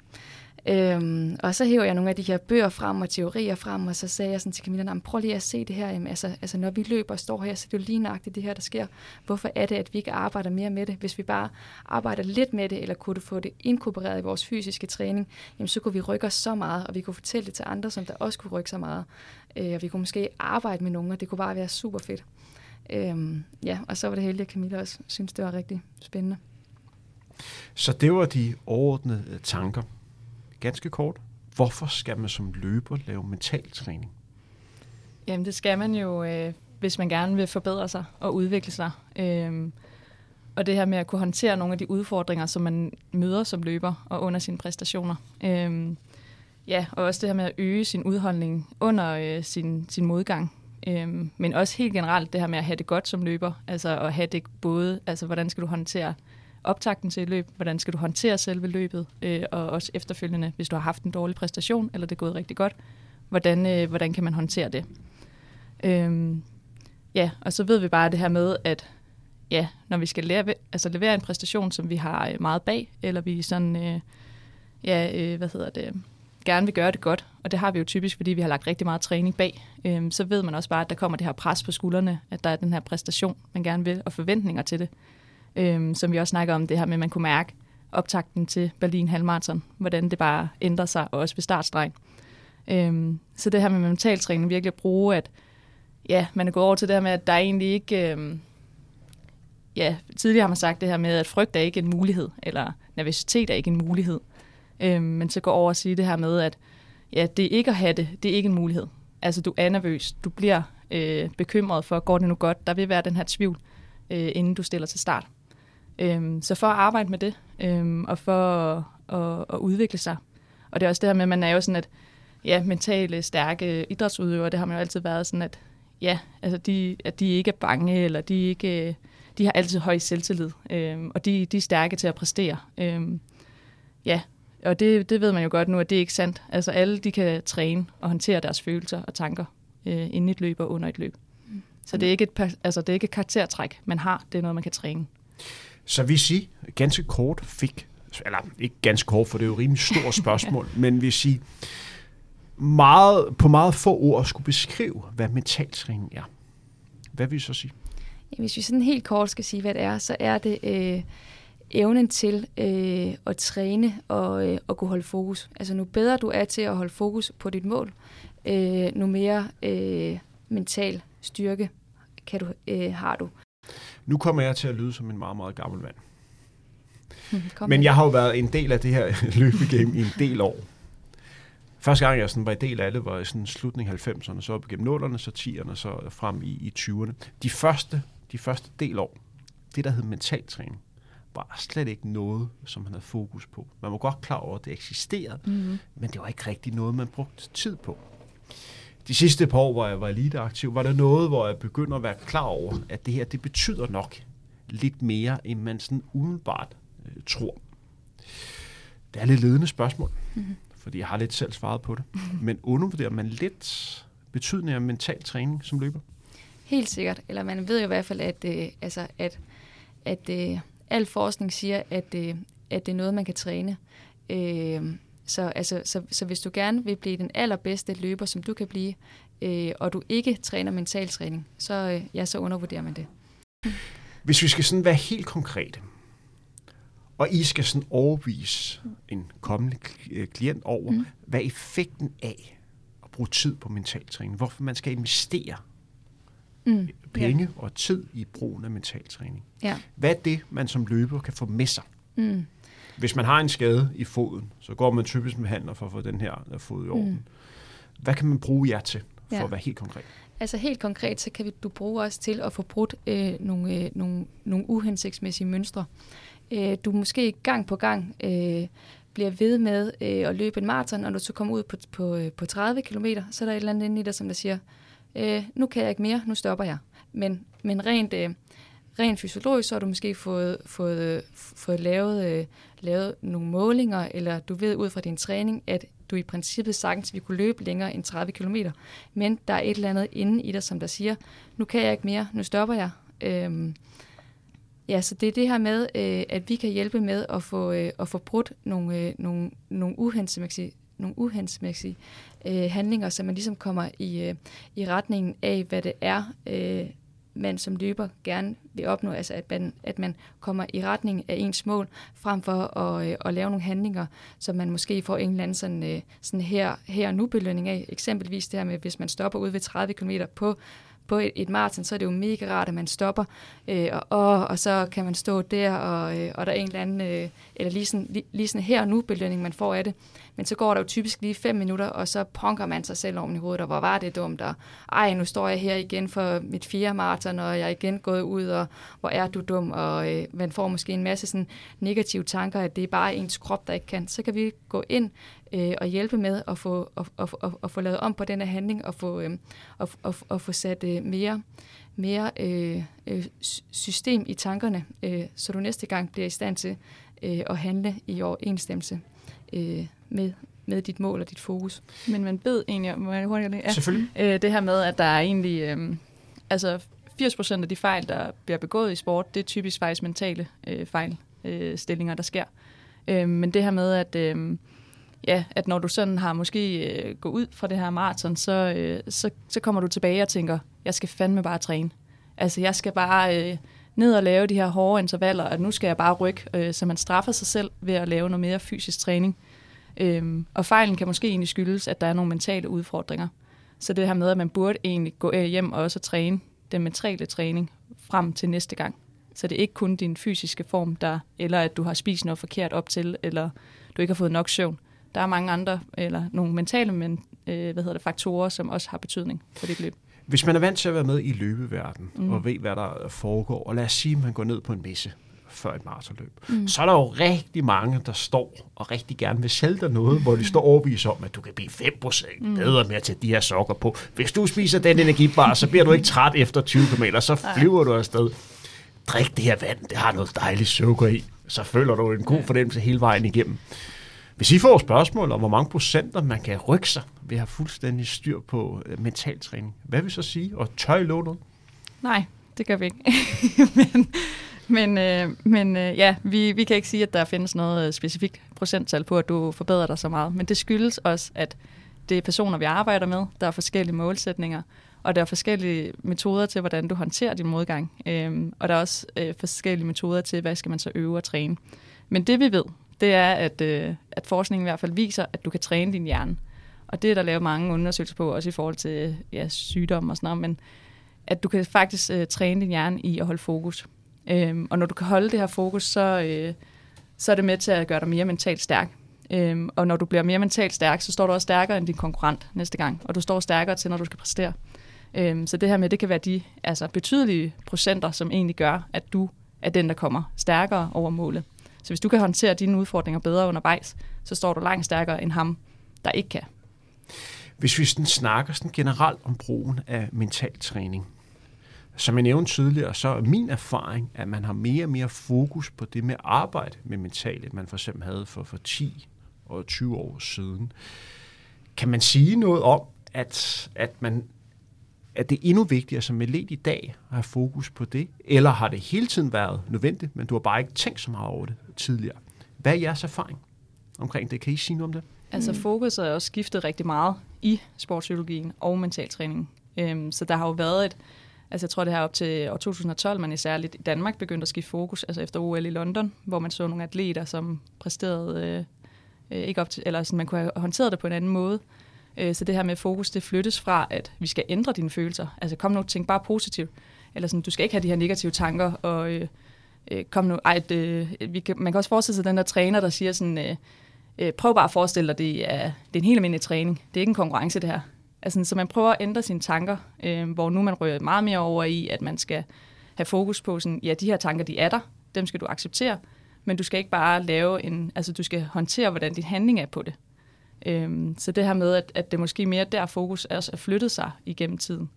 Øhm, og så hæver jeg nogle af de her bøger frem og teorier frem, og så sagde jeg sådan til Camilla, prøv lige at se det her. Jamen, altså, altså, når vi løber og står her, så er det jo lige nøjagtigt det her, der sker. Hvorfor er det, at vi ikke arbejder mere med det? Hvis vi bare arbejder lidt med det, eller kunne få det inkorporeret i vores fysiske træning, jamen, så kunne vi rykke os så meget, og vi kunne fortælle det til andre, som der også kunne rykke så meget. Øh, og vi kunne måske arbejde med nogen, og det kunne bare være super fedt. Øhm, ja, og så var det heldigt, at Camilla også synes, det var rigtig spændende. Så det var de overordnede øh, tanker ganske kort. Hvorfor skal man som løber lave mentaltræning? Jamen det skal man jo, øh, hvis man gerne vil forbedre sig og udvikle sig. Øhm, og det her med at kunne håndtere nogle af de udfordringer, som man møder som løber og under sine præstationer. Øhm, ja, og også det her med at øge sin udholdning under øh, sin, sin modgang. Øhm, men også helt generelt det her med at have det godt som løber. Altså at have det både, altså hvordan skal du håndtere optakten til et løb, hvordan skal du håndtere selve løbet, øh, og også efterfølgende, hvis du har haft en dårlig præstation, eller det er gået rigtig godt, hvordan, øh, hvordan kan man håndtere det? Øhm, ja, og så ved vi bare det her med, at ja, når vi skal lære, altså levere en præstation, som vi har øh, meget bag, eller vi sådan, øh, ja, øh, hvad hedder det, gerne vil gøre det godt, og det har vi jo typisk, fordi vi har lagt rigtig meget træning bag, øh, så ved man også bare, at der kommer det her pres på skuldrene, at der er den her præstation, man gerne vil, og forventninger til det. Øh, som vi også snakker om, det her med, at man kunne mærke optakten til Berlin Halmarathon, hvordan det bare ændrer sig, og også ved startstregen. Øh, så det her med mentaltræning virkelig at bruge, at ja, man er gået over til det her med, at der er egentlig ikke... Øh, ja, tidligere har man sagt det her med, at frygt er ikke en mulighed, eller nervøsitet er ikke en mulighed. Øhm, men så gå over og sige det her med, at ja, det er ikke at have det, det er ikke en mulighed. Altså, du er nervøs, du bliver øh, bekymret for, går det nu godt? Der vil være den her tvivl, øh, inden du stiller til start. Øhm, så for at arbejde med det, øhm, og for at, at, at udvikle sig. Og det er også det her med, at man er jo sådan, at ja, mentale, stærke idrætsudøvere, det har man jo altid været sådan, at ja, altså de, at de ikke er bange, eller de ikke de har altid høj selvtillid, øhm, og de, de er stærke til at præstere. Øhm, ja, og det, det ved man jo godt nu, at det er ikke sandt. Altså alle, de kan træne og håndtere deres følelser og tanker øh, inden et løb og under et løb. Så det er ikke et, altså, det er ikke et karaktertræk, man har. Det er noget, man kan træne. Så vi siger, ganske kort fik, eller ikke ganske kort, for det er jo et rimelig stort spørgsmål, men vi siger, meget, på meget få ord skulle beskrive, hvad mentaltræning er. Hvad vil I så sige? Hvis vi sådan helt kort skal sige, hvad det er, så er det øh, evnen til øh, at træne og, øh, og kunne holde fokus. Altså nu bedre du er til at holde fokus på dit mål, øh, nu mere øh, mental styrke kan du, øh, har du. Nu kommer jeg til at lyde som en meget, meget gammel mand. Kom Men jeg har jo været en del af det her løbegame i en del år. Første gang, jeg sådan var en del af det, var i sådan slutning af 90'erne, så op igennem 0'erne, så 10'erne, så frem i, i 20'erne. De første, de første del år, det der hed mentaltræning, var slet ikke noget, som man havde fokus på. Man var godt klar over, at det eksisterede, mm-hmm. men det var ikke rigtig noget, man brugte tid på. De sidste par år, hvor jeg var eliteaktiv, var der noget, hvor jeg begyndte at være klar over, at det her, det betyder nok lidt mere, end man sådan umiddelbart øh, tror. Det er lidt ledende spørgsmål, mm-hmm. fordi jeg har lidt selv svaret på det. Mm-hmm. Men undervurderer man lidt betydningen af mental træning som løber? Helt sikkert. Eller man ved jo i hvert fald, at, øh, altså, at, at øh, al forskning siger, at, øh, at det er noget, man kan træne. Øh, så, altså, så, så hvis du gerne vil blive den allerbedste løber, som du kan blive, øh, og du ikke træner mental træning, så, øh, ja, så undervurderer man det. Hvis vi skal sådan være helt konkrete, og I skal sådan overvise en kommende kli- klient over, mm. hvad effekten af at bruge tid på mental træning, hvorfor man skal investere Mm. penge ja. og tid i brugen af mental træning. Ja. Hvad er det, man som løber kan få med sig? Mm. Hvis man har en skade i foden, så går man typisk med handler for at få den her øh, fod i orden. Mm. Hvad kan man bruge jer til, for Ja. at være helt konkret? Altså helt konkret, så kan vi, du bruge os til at få brudt øh, nogle, øh, nogle, nogle uhensigtsmæssige mønstre. Øh, du måske gang på gang øh, bliver ved med øh, at løbe en maraton, og når du så kommer ud på, på, øh, på 30 km, så er der et eller andet inde i dig, som der siger, øh, nu kan jeg ikke mere, nu stopper jeg. Men, men rent, øh, rent fysiologisk, så har du måske fået, fået, fået lavet, øh, lavet nogle målinger, eller du ved ud fra din træning, at du i princippet sagtens vi kunne løbe længere end 30 km. Men der er et eller andet inde i dig, som der siger, nu kan jeg ikke mere, nu stopper jeg. Øhm, ja, så det er det her med, øh, at vi kan hjælpe med at få, øh, at få brudt nogle, øh, nogle, nogle uhensigtsmæssige nogle uhensigtsmæssige øh, handlinger, så man ligesom kommer i, øh, i retningen af, hvad det er, øh, man som løber gerne vil opnå, altså at man, at man kommer i retning af ens mål, frem for at, øh, at lave nogle handlinger, som man måske får en eller anden sådan, øh, sådan her, her og nu belønning af. Eksempelvis det her med, hvis man stopper ude ved 30 km på på et, et maraton, så er det jo mega rart, at man stopper, øh, og, og, og så kan man stå der, og, øh, og der er en eller anden, øh, eller lige sådan, lige, lige sådan her og nu belønning, man får af det. Men så går der jo typisk lige fem minutter, og så punker man sig selv oven i hovedet, og hvor var det dumt, og ej, nu står jeg her igen for mit fjerde maraton, og jeg er igen gået ud, og hvor er du dum, og øh, man får måske en masse sådan negative tanker, at det er bare ens krop, der ikke kan. Så kan vi gå ind øh, og hjælpe med at få, at, at, at, at få lavet om på den her handling, og få, øh, at, at, at få sat øh, mere, mere øh, øh, system i tankerne, øh, så du næste gang bliver i stand til øh, at handle i overensstemmelse øh, med, med dit mål og dit fokus. Men man ved egentlig, må jeg hurtigt lige? Ja. Selvfølgelig. Øh, det her med, at der er egentlig, øh, altså 80% af de fejl, der bliver begået i sport, det er typisk faktisk mentale øh, fejl, øh, stillinger, der sker. Øh, men det her med, at, øh, ja, at når du sådan har måske øh, gået ud fra det her maraton, så, øh, så, så kommer du tilbage og tænker, jeg skal fandme bare træne. Altså, jeg skal bare øh, ned og lave de her hårde intervaller, at nu skal jeg bare rykke, øh, så man straffer sig selv ved at lave noget mere fysisk træning. Øhm, og fejlen kan måske egentlig skyldes, at der er nogle mentale udfordringer. Så det her med, at man burde egentlig gå øh, hjem og også træne den mentale træning frem til næste gang. Så det er ikke kun din fysiske form, der, eller at du har spist noget forkert op til, eller du ikke har fået nok søvn. Der er mange andre, eller nogle mentale men, øh, hvad hedder det, faktorer, som også har betydning for dit løb. Hvis man er vant til at være med i løbeverden mm. og ved, hvad der foregår, og lad os sige, at man går ned på en messe før et maratonløb, mm. så er der jo rigtig mange, der står og rigtig gerne vil sælge dig noget, hvor de står overbevist om, at du kan blive 5% mm. bedre med at tage de her sokker på. Hvis du spiser den energibar, så bliver du ikke træt efter 20 km, så flyver du afsted. Drik det her vand, det har noget dejligt sukker i. Så føler du en god fornemmelse hele vejen igennem. Hvis I får spørgsmål om, hvor mange procenter man kan rykke sig ved at have fuldstændig styr på øh, mental træning, hvad vil så sige? Og tør I love noget? Nej, det gør vi ikke. men men, øh, men øh, ja, vi, vi kan ikke sige, at der findes noget øh, specifikt procenttal på, at du forbedrer dig så meget. Men det skyldes også, at det er personer, vi arbejder med. Der er forskellige målsætninger, og der er forskellige metoder til, hvordan du håndterer din modgang. Øhm, og der er også øh, forskellige metoder til, hvad skal man så øve og træne. Men det vi ved, det er, at, øh, at forskningen i hvert fald viser, at du kan træne din hjerne. Og det er der lavet mange undersøgelser på, også i forhold til ja, sygdom og sådan noget, men at du kan faktisk øh, træne din hjerne i at holde fokus. Øhm, og når du kan holde det her fokus, så, øh, så er det med til at gøre dig mere mentalt stærk. Øhm, og når du bliver mere mentalt stærk, så står du også stærkere end din konkurrent næste gang. Og du står stærkere til, når du skal præstere. Øhm, så det her med, det kan være de altså, betydelige procenter, som egentlig gør, at du er den, der kommer stærkere over målet. Så hvis du kan håndtere dine udfordringer bedre undervejs, så står du langt stærkere end ham, der ikke kan. Hvis vi sådan snakker sådan generelt om brugen af mental træning, som jeg nævnte tidligere, så er min erfaring, at man har mere og mere fokus på det med arbejde med mentale, man for eksempel havde for, for 10 og 20 år siden. Kan man sige noget om, at, at man at det er endnu vigtigere som led i dag at have fokus på det? Eller har det hele tiden været nødvendigt, men du har bare ikke tænkt så meget over det tidligere? Hvad er jeres erfaring omkring det? Kan I sige noget om det? Altså fokus er også skiftet rigtig meget i sportspsykologien og mentaltræning. Øhm, så der har jo været et, Altså jeg tror, det her op til år 2012, man især lidt i Danmark begyndte at skifte fokus, altså efter OL i London, hvor man så nogle atleter, som præsterede øh, øh, ikke op til, eller sådan, man kunne have håndteret det på en anden måde. Øh, så det her med fokus, det flyttes fra, at vi skal ændre dine følelser. Altså kom nu, tænk bare positivt. Eller sådan, du skal ikke have de her negative tanker, og øh, øh kom nu, ej, det, øh, vi kan, man kan også forestille sig den der træner, der siger sådan, øh, øh, prøv bare at forestille dig, det er, det er en helt almindelig træning. Det er ikke en konkurrence, det her. Altså, så man prøver at ændre sine tanker, øh, hvor nu man rører meget mere over i, at man skal have fokus på, sådan, ja, de her tanker, de er der, dem skal du acceptere, men du skal ikke bare lave en, altså du skal håndtere, hvordan din handling er på det. Øhm, så det her med, at, at det måske mere der fokus er, er flyttet sig igennem tiden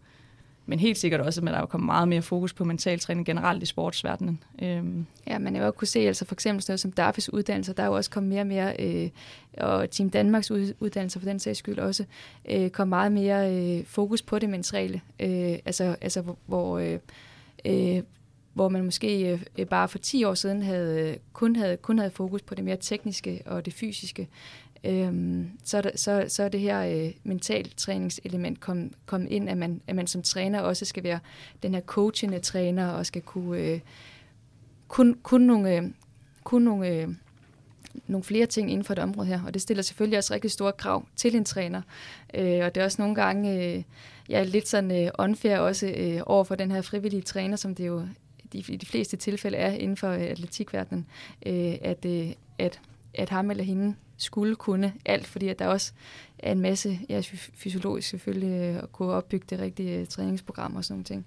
men helt sikkert også, at der er kommet meget mere fokus på mental træning generelt i sportsverdenen. Øhm. Ja, man har jo kunne se, altså for eksempel noget som Darfis uddannelse, der er jo også kommet mere og mere, øh, og Team Danmarks uddannelse for den sags skyld også, øh, kom meget mere øh, fokus på det mentale. Øh, altså, altså hvor, øh, øh, hvor man måske øh, bare for 10 år siden havde, kun, havde, kun havde fokus på det mere tekniske og det fysiske øhm, så, er det, så, så er det her øh, mental træningselement kommet kom ind, at man, at man som træner også skal være den her coachende træner, og skal kunne øh, kun, kun nogle, øh, kun nogle, øh, nogle flere ting inden for det område her, og det stiller selvfølgelig også rigtig store krav til en træner, øh, og det er også nogle gange, øh, jeg er lidt sådan øh, unfair også øh, over for den her frivillige træner, som det jo de, i de fleste tilfælde er inden for øh, atletikverdenen, øh, at, øh, at, at ham eller hende skulle kunne alt, fordi at der også er en masse ja, fysiologisk selvfølgelig øh, at kunne opbygge det rigtige øh, træningsprogram og sådan noget. ting.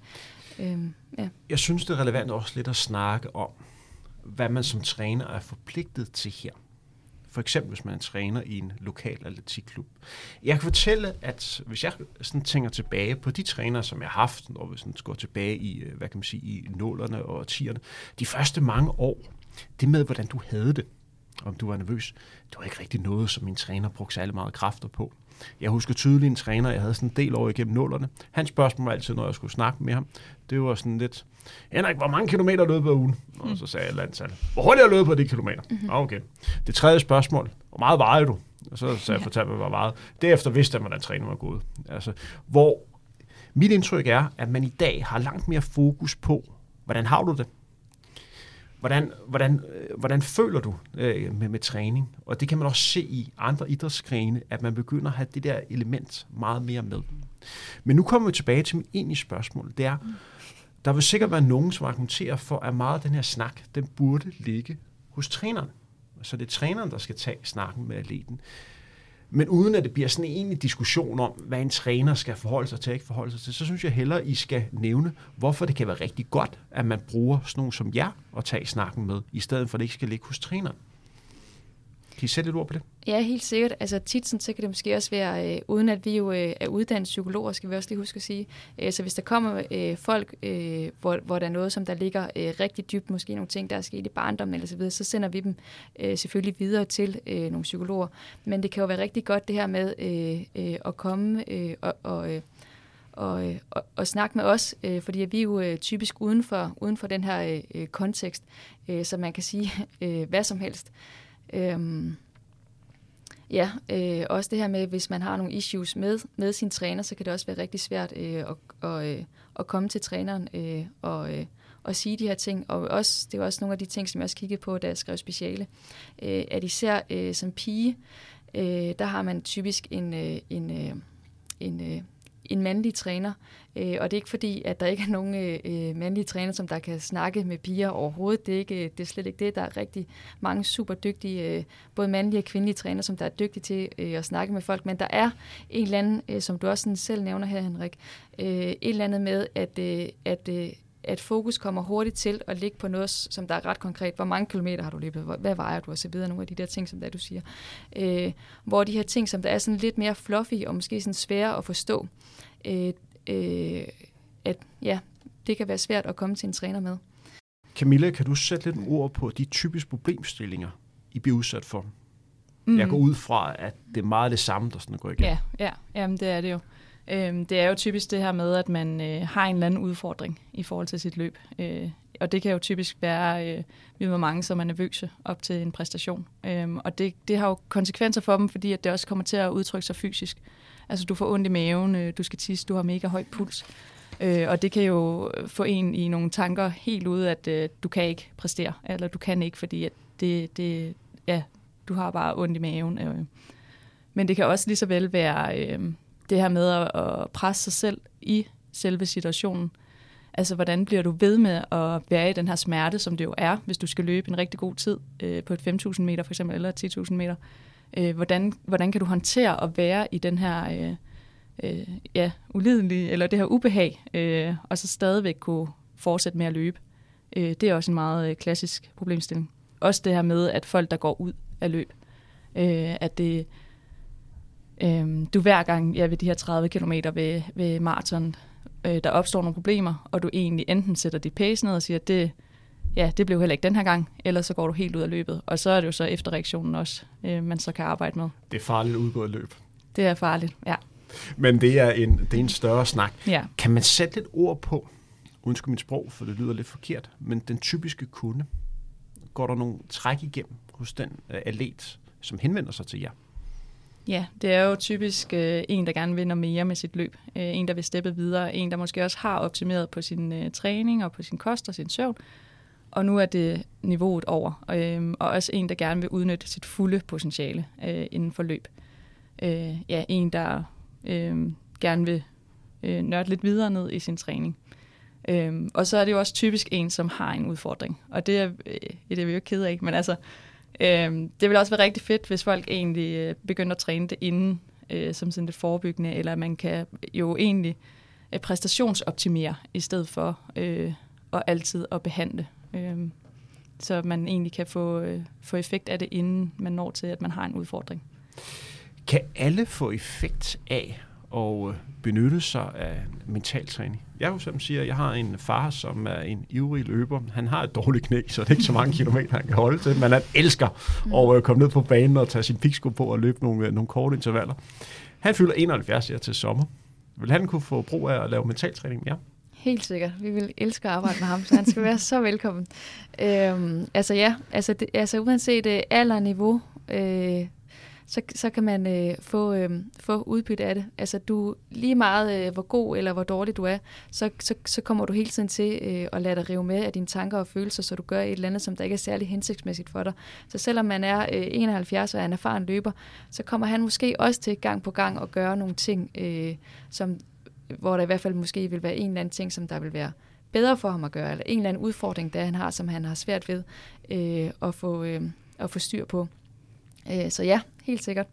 Øhm, ja. Jeg synes, det er relevant også lidt at snakke om, hvad man som træner er forpligtet til her. For eksempel, hvis man er træner i en lokal atletikklub. Jeg kan fortælle, at hvis jeg sådan tænker tilbage på de trænere, som jeg har haft, når vi sådan går tilbage i, øh, hvad kan man sige, i nålerne og tierne, de første mange år, det med, hvordan du havde det, om du var nervøs. Det var ikke rigtig noget, som min træner brugte særlig meget kræfter på. Jeg husker tydeligt en træner, jeg havde sådan en del år igennem nullerne. Hans spørgsmål var altid, når jeg skulle snakke med ham, det var sådan lidt, Henrik, hvor mange kilometer løb på ugen? Og så sagde jeg et antal. Hvor hurtigt har løbet på de kilometer? Mm-hmm. Okay. Det tredje spørgsmål, hvor meget vejer du? Og så, så jeg fortalte mig, hvor meget. Derefter vidste jeg, hvordan træningen var gået. Altså, hvor mit indtryk er, at man i dag har langt mere fokus på, hvordan har du det? Hvordan, hvordan, øh, hvordan føler du øh, med, med træning? Og det kan man også se i andre idrætsgrene, at man begynder at have det der element meget mere med. Men nu kommer vi tilbage til mit egentlige spørgsmål. Det er, der vil sikkert være nogen, som argumenterer for, at meget af den her snak, den burde ligge hos træneren. Så det er træneren, der skal tage snakken med atleten. Men uden at det bliver sådan en egentlig diskussion om, hvad en træner skal forholde sig til og ikke forholde sig til, så synes jeg hellere, I skal nævne, hvorfor det kan være rigtig godt, at man bruger sådan nogen som jer at tage snakken med, i stedet for at det ikke skal ligge hos træneren. Kan I sætte et ord på det? Ja, helt sikkert. Altså tit så kan det måske også være, øh, uden at vi jo øh, er uddannet psykologer, skal vi også lige huske at sige. Øh, så hvis der kommer øh, folk, øh, hvor, hvor der er noget, som der ligger øh, rigtig dybt, måske nogle ting, der er sket i barndommen eller så videre, så sender vi dem øh, selvfølgelig videre til øh, nogle psykologer. Men det kan jo være rigtig godt det her med øh, øh, at komme øh, og, og øh, og, øh, og, og snakke med os, øh, fordi vi er jo øh, typisk uden for, uden for den her øh, øh kontekst, øh, så man kan sige øh, hvad som helst. Øhm, ja, øh, også det her med, hvis man har nogle issues med, med sin træner, så kan det også være rigtig svært øh, at, og, øh, at komme til træneren øh, og, øh, og sige de her ting. Og også, det er også nogle af de ting, som jeg også kiggede på, da jeg skrev speciale, øh, at især øh, som pige, øh, der har man typisk en, øh, en, øh, en øh, en mandlig træner. Øh, og det er ikke fordi, at der ikke er nogen øh, øh mandlige træner, som der kan snakke med piger overhovedet. Det er, ikke, øh, det er slet ikke det. Der er rigtig mange super dygtige, øh, både mandlige og kvindelige træner, som der er dygtige til øh, at snakke med folk. Men der er en eller anden, øh, som du også sådan selv nævner her, Henrik, øh, et eller andet med, at, øh, at øh, at fokus kommer hurtigt til at ligge på noget, som der er ret konkret. Hvor mange kilometer har du løbet? Hvad vejer du? Og så videre. Nogle af de der ting, som der du siger. Øh, hvor de her ting, som der er sådan lidt mere fluffy og måske sådan svære at forstå, øh, øh, at ja, det kan være svært at komme til en træner med. Camilla, kan du sætte lidt ord på de typiske problemstillinger, I bliver udsat for? Mm. Jeg går ud fra, at det er meget det samme, der sådan går igen. Ja, ja jamen, det er det jo. Øhm, det er jo typisk det her med, at man øh, har en eller anden udfordring i forhold til sit løb. Øh, og det kan jo typisk være, øh, vi har mange, som er nervøse op til en præstation. Øhm, og det, det har jo konsekvenser for dem, fordi at det også kommer til at udtrykke sig fysisk. Altså du får ondt i maven, øh, du skal tisse, du har mega høj puls. Øh, og det kan jo få en i nogle tanker helt ude, at øh, du kan ikke præstere, eller du kan ikke, fordi at det, det, ja, du har bare ondt i maven. Øh. Men det kan også lige så vel være øh, det her med at, at presse sig selv i selve situationen. Altså, hvordan bliver du ved med at være i den her smerte, som det jo er, hvis du skal løbe en rigtig god tid øh, på et 5.000 meter for eksempel, eller 10.000 meter. Øh, hvordan, hvordan kan du håndtere at være i den her øh, øh, ja, ulidelige, eller det her ubehag, øh, og så stadigvæk kunne fortsætte med at løbe. Øh, det er også en meget øh, klassisk problemstilling. Også det her med, at folk, der går ud af løb, øh, at det, øh, du hver gang ja, ved de her 30 km ved, ved maraton, øh, der opstår nogle problemer, og du egentlig enten sætter dit pace ned og siger, at det, ja, det blev heller ikke den her gang, eller så går du helt ud af løbet. Og så er det jo så efterreaktionen også, øh, man så kan arbejde med. Det er farligt at udgå i løb. Det er farligt, ja. Men det er en, det er en større snak. Ja. Kan man sætte lidt ord på, undskyld mit sprog, for det lyder lidt forkert, men den typiske kunde, går der nogle træk igennem hos den uh, atlet, som henvender sig til jer? Ja, det er jo typisk øh, en, der gerne vil mere med sit løb. Øh, en, der vil steppe videre. En, der måske også har optimeret på sin øh, træning og på sin kost og sin søvn. Og nu er det niveauet over. Øh, og også en, der gerne vil udnytte sit fulde potentiale øh, inden for løb. Øh, ja, en, der øh, gerne vil øh, nørde lidt videre ned i sin træning. Øh, og så er det jo også typisk en, som har en udfordring. Og det er, øh, det er vi jo ikke ked af, men altså, øh, det vil også være rigtig fedt, hvis folk egentlig øh, begynder at træne det inden, øh, som sådan det forebyggende, eller man kan jo egentlig øh, præstationsoptimere, i stedet for øh, at altid at behandle. Øh, så man egentlig kan få, øh, få effekt af det, inden man når til, at man har en udfordring. Kan alle få effekt af og øh, benytte sig af mental træning? Jeg vil som siger, at jeg har en far, som er en ivrig løber. Han har et dårligt knæ, så det er ikke så mange kilometer, han kan holde til, men han elsker at øh, komme ned på banen og tage sin piksko på og løbe nogle, øh, nogle korte intervaller. Han fylder 71 her til sommer. Vil han kunne få brug af at lave mentaltræning mere? Helt sikkert. Vi vil elske at arbejde med ham, så han skal være så velkommen. Øhm, altså ja, altså, det, altså uanset øh, alder og niveau, øh, så, så kan man øh, få, øh, få udbytte af det. Altså du lige meget, øh, hvor god eller hvor dårlig du er, så, så, så kommer du hele tiden til øh, at lade dig rive med af dine tanker og følelser, så du gør et eller andet, som der ikke er særlig hensigtsmæssigt for dig. Så selvom man er øh, 71 og er en erfaren løber, så kommer han måske også til gang på gang at gøre nogle ting, øh, som, hvor der i hvert fald måske vil være en eller anden ting, som der vil være bedre for ham at gøre, eller en eller anden udfordring, der han har, som han har svært ved øh, at, få, øh, at få styr på. Øh, så ja, helt sikkert.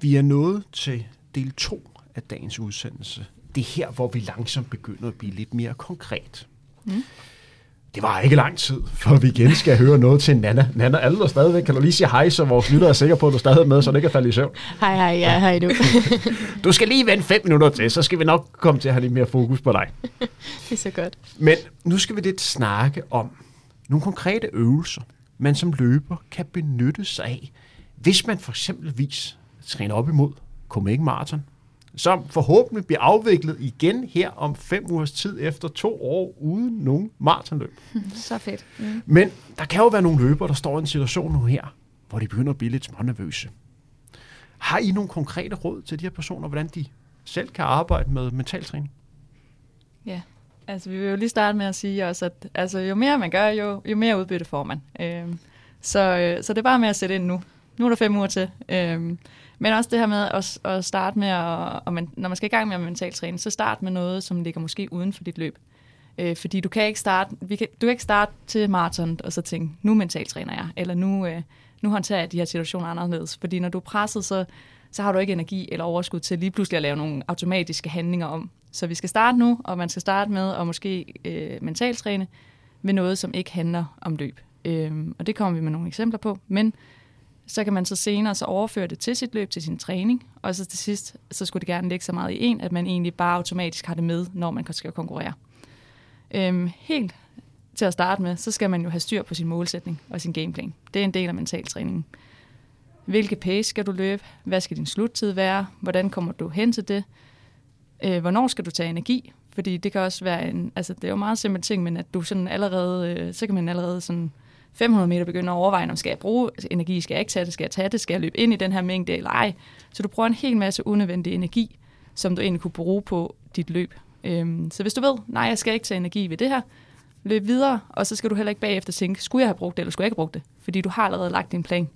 Vi er nået til del 2 af dagens udsendelse. Det er her, hvor vi langsomt begynder at blive lidt mere konkret. Mm. Det var ikke lang tid, for vi igen skal høre noget til Nana. Nana, alle der stadigvæk, kan du lige sige hej, så vores lytter er sikre på, at du stadig er med, så det ikke er faldet i søvn? Hej, hej, ja, hej du. du skal lige vente fem minutter til, så skal vi nok komme til at have lidt mere fokus på dig. det er så godt. Men nu skal vi lidt snakke om nogle konkrete øvelser, man som løber kan benytte sig af, hvis man for eksempelvis træner op imod Copenhagen Marathon, som forhåbentlig bliver afviklet igen her om fem ugers tid efter to år uden nogen maratonløb. Så fedt. Mm. Men der kan jo være nogle løbere, der står i en situation nu her, hvor de begynder at blive lidt smånervøse. Har I nogle konkrete råd til de her personer, hvordan de selv kan arbejde med mentaltræning? Ja, altså vi vil jo lige starte med at sige også, at altså, jo mere man gør, jo, jo mere udbytte får man. Øhm, så, øh, så det er bare med at sætte ind nu. Nu er der fem uger til. Øhm, men også det her med at, at starte med, at, og man, når man skal i gang med at mental træne, så start med noget, som ligger måske uden for dit løb. Øh, fordi du kan ikke starte, vi kan, du kan ikke starte til maraton og så tænke, nu mental træner jeg, eller nu, øh, nu håndterer jeg de her situationer anderledes. Fordi når du er presset, så, så har du ikke energi eller overskud til lige pludselig at lave nogle automatiske handlinger om. Så vi skal starte nu, og man skal starte med at måske øh, mentalt træne med noget, som ikke handler om løb. Øh, og det kommer vi med nogle eksempler på. Men så kan man så senere så overføre det til sit løb, til sin træning, og så til sidst, så skulle det gerne ligge så meget i en, at man egentlig bare automatisk har det med, når man skal konkurrere. Øhm, helt til at starte med, så skal man jo have styr på sin målsætning og sin gameplan. Det er en del af mentaltræningen. Hvilke pace skal du løbe? Hvad skal din sluttid være? Hvordan kommer du hen til det? Øh, hvornår skal du tage energi? Fordi det kan også være en, altså det er jo meget simpel ting, men at du sådan allerede, øh, så kan man allerede sådan 500 meter begynde at overveje, om skal jeg bruge energi, skal jeg ikke tage det, skal jeg tage det, skal jeg løbe ind i den her mængde eller ej. Så du bruger en hel masse unødvendig energi, som du egentlig kunne bruge på dit løb. Øhm, så hvis du ved, nej, jeg skal ikke tage energi ved det her, løb videre, og så skal du heller ikke bagefter tænke, skulle jeg have brugt det, eller skulle jeg ikke have brugt det? Fordi du har allerede lagt din plan.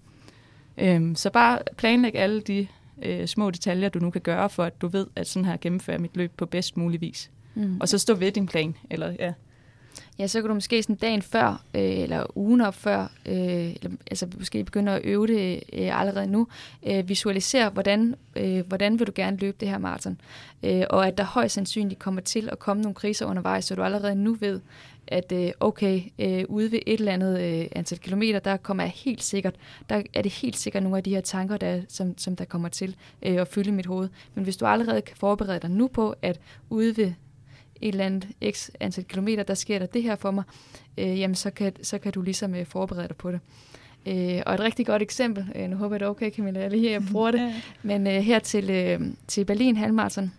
Øhm, så bare planlæg alle de øh, små detaljer, du nu kan gøre, for at du ved, at sådan her gennemfører mit løb på bedst mulig vis. Mm. Og så stå ved din plan. Eller, ja. Ja, så kan du måske sådan dagen før, øh, eller ugen op før, øh, eller, altså måske begynde at øve det øh, allerede nu, øh, visualisere, hvordan, øh, hvordan vil du gerne løbe det her maraton, øh, og at der højst sandsynligt kommer til at komme nogle kriser undervejs, så du allerede nu ved, at øh, okay, øh, ude ved et eller andet øh, antal kilometer, der kommer jeg helt sikkert, der er det helt sikkert nogle af de her tanker, der, som, som der kommer til øh, at fylde mit hoved. Men hvis du allerede kan forberede dig nu på, at ude ved et eller andet x antal kilometer, der sker der det her for mig, øh, jamen så kan, så kan du ligesom øh, forberede dig på det. Øh, og et rigtig godt eksempel, øh, nu håber jeg det er okay, Camilla, jeg lige jeg bruger det, men øh, her til, øh, til Berlin halvmarathon,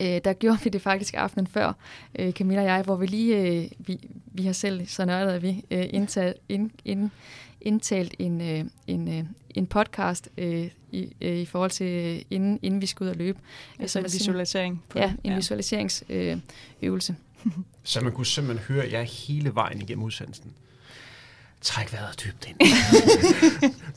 øh, der gjorde vi det faktisk aftenen før, øh, Camilla og jeg, hvor vi lige, øh, vi, vi har selv så nørdet, at vi øh, indtaget, ind, ind, indtalt en, øh, en, øh, en podcast øh, i, øh, i forhold til, øh, inden, inden vi skulle ud og løbe. Altså en visualisering? På, ja, en ja. visualiseringsøvelse. Øh, så man kunne simpelthen høre jer hele vejen igennem udsendelsen. Træk vejret dybt ind.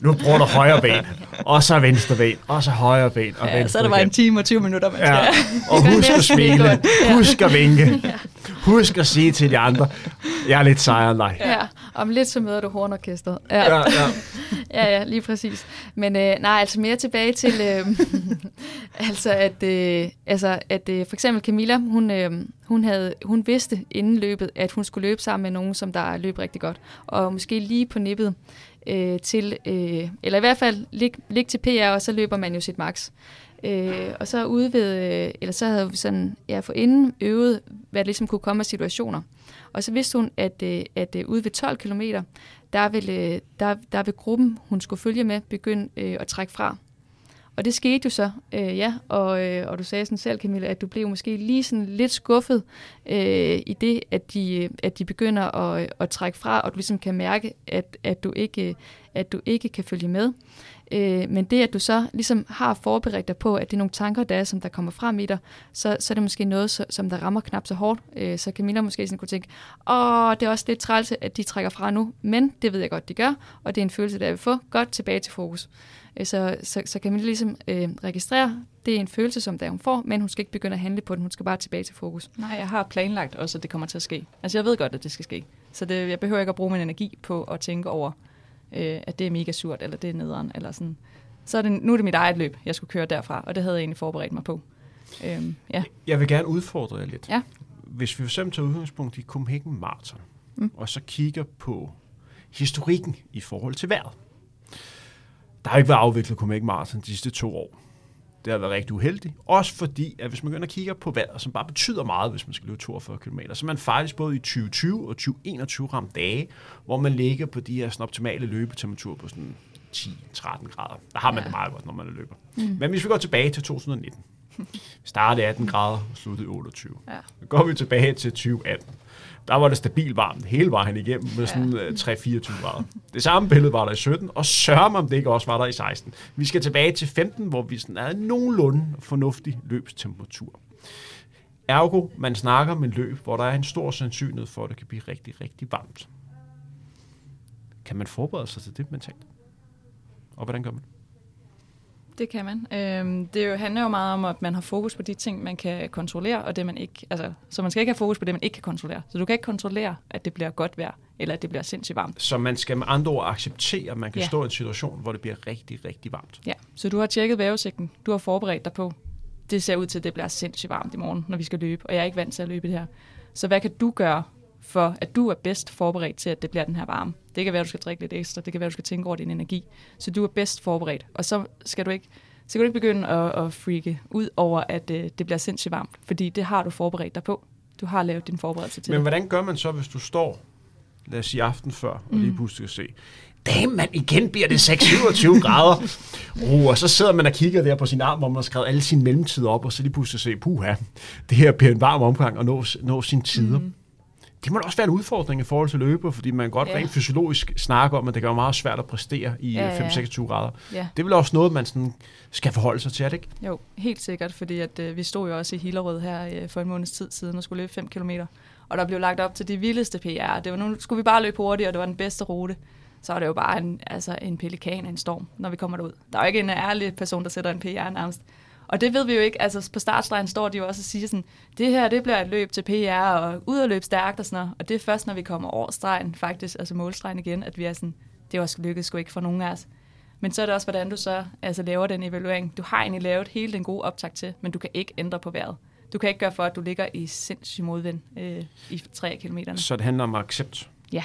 nu bruger du højre ben, og så venstre ben, og så højre ben, og ja, venstre så er der bare en time og 20 minutter, man skal. Ja. Og husk at smile, husk at vinke, husk at sige til de andre, jeg er lidt sejere end dig. Ja, om lidt så møder du hornorkestret. Ja. Ja, ja. ja, ja, lige præcis. Men øh, nej, altså mere tilbage til, øh, altså at, øh, altså at øh, for eksempel Camilla, hun, øh, hun, havde, hun vidste inden løbet, at hun skulle løbe sammen med nogen, som der løb rigtig godt. Og måske lige på nippet øh, til, øh, eller i hvert fald lig, lig til PR, og så løber man jo sit max. Øh, og så ude ved, øh, eller så havde vi sådan, ja, for inden øvet, hvad der ligesom kunne komme af situationer. Og så vidste hun, at, øh, at øh, ude ved 12 km, der ville, der, der ville gruppen, hun skulle følge med, begynde øh, at trække fra. Og det skete jo så, øh, ja, og, øh, og du sagde sådan selv, Camilla, at du blev måske lige sådan lidt skuffet øh, i det, at de, øh, at de begynder at, øh, at trække fra, og du ligesom kan mærke, at, at du ikke øh, at du ikke kan følge med. Øh, men det, at du så ligesom har forberedt dig på, at det er nogle tanker, der er, som der kommer frem i dig, så, så er det måske noget, så, som der rammer knap så hårdt. Øh, så Camilla måske sådan kunne tænke, åh, det er også lidt træls, at de trækker fra nu, men det ved jeg godt, de gør, og det er en følelse, der jeg vil få. Godt tilbage til fokus. Øh, så, så, så Camilla ligesom øh, registrere, det er en følelse, som der hun får, men hun skal ikke begynde at handle på den, hun skal bare tilbage til fokus. Nej, jeg har planlagt også, at det kommer til at ske. Altså jeg ved godt, at det skal ske. Så det, jeg behøver ikke at bruge min energi på at tænke over, øh, at det er mega surt, eller det er nederen, eller sådan. Så er det, nu er det mit eget løb, jeg skulle køre derfra, og det havde jeg egentlig forberedt mig på. Øhm, ja. Jeg vil gerne udfordre jer lidt. Ja. Hvis vi for eksempel tager udgangspunkt i Copenhagen Marathon, mm. og så kigger på historikken i forhold til vejret. Der har ikke været afviklet Copenhagen Marathon de sidste to år. Det har været rigtig uheldigt. Også fordi, at hvis man går og kigger på vejret, som bare betyder meget, hvis man skal løbe 42 km, så er man faktisk både i 2020 og 2021 ramt dage, hvor man ligger på de her sådan optimale løbetemperaturer på sådan 10-13 grader. Der har man ja. det meget godt, når man løber. Mm. Men hvis vi går tilbage til 2019, vi startede 18 grader og sluttede 28. Ja. Så går vi tilbage til 2018. Der var det stabilt varmt hele vejen igennem med sådan ja. 3-24 øh, grader. Det samme billede var der i 17, og sørger om det ikke også var der i 16. Vi skal tilbage til 15, hvor vi sådan er nogenlunde fornuftig løbstemperatur. Ergo, man snakker med løb, hvor der er en stor sandsynlighed for, at det kan blive rigtig, rigtig varmt. Kan man forberede sig til det mentalt? Og hvordan gør man? Det kan man. Øhm, det jo, handler jo meget om, at man har fokus på de ting, man kan kontrollere, og det man ikke... Altså, så man skal ikke have fokus på det, man ikke kan kontrollere. Så du kan ikke kontrollere, at det bliver godt vejr, eller at det bliver sindssygt varmt. Så man skal med andre ord acceptere, at man kan ja. stå i en situation, hvor det bliver rigtig, rigtig varmt. Ja, så du har tjekket vejrudsigten. Du har forberedt dig på, det ser ud til, at det bliver sindssygt varmt i morgen, når vi skal løbe, og jeg er ikke vant til at løbe det her. Så hvad kan du gøre for at du er bedst forberedt til, at det bliver den her varme. Det kan være, at du skal drikke lidt ekstra, det kan være, at du skal tænke over din energi. Så du er bedst forberedt. Og så skal du ikke, så kan du ikke begynde at, at freake ud over, at uh, det bliver sindssygt varmt, fordi det har du forberedt dig på. Du har lavet din forberedelse til Men det. hvordan gør man så, hvis du står, lad os sige aften før, og mm. lige pludselig se, damn man, igen bliver det 6-27 grader. Uh, og så sidder man og kigger der på sin arm, hvor man har skrevet alle sine mellemtider op, og så lige pludselig se, puha, det her bliver en varm omgang og nå, nå sine tider. Mm det må da også være en udfordring i forhold til løber, fordi man godt ja. rent fysiologisk snakker om, at det kan være meget svært at præstere i ja, ja. 5-26 grader. Ja. Det er vel også noget, man sådan skal forholde sig til, er det ikke? Jo, helt sikkert, fordi at, øh, vi stod jo også i Hillerød her øh, for en måneds tid siden og skulle løbe 5 km. Og der blev lagt op til de vildeste PR. Det var nu skulle vi bare løbe hurtigt, og det var den bedste rute. Så er det jo bare en, altså en pelikan en storm, når vi kommer derud. Der er jo ikke en ærlig person, der sætter en PR nærmest. Og det ved vi jo ikke. Altså på startstregen står de jo også og siger sådan, det her det bliver et løb til PR og ud og løbe stærkt og sådan noget. Og det er først, når vi kommer over stregen faktisk, altså målstregen igen, at vi er sådan, det er også lykkedes sgu ikke for nogen af os. Men så er det også, hvordan du så altså, laver den evaluering. Du har egentlig lavet hele den gode optag til, men du kan ikke ændre på vejret. Du kan ikke gøre for, at du ligger i sindssyg modvind øh, i 3 km. Så det handler om accept? Ja.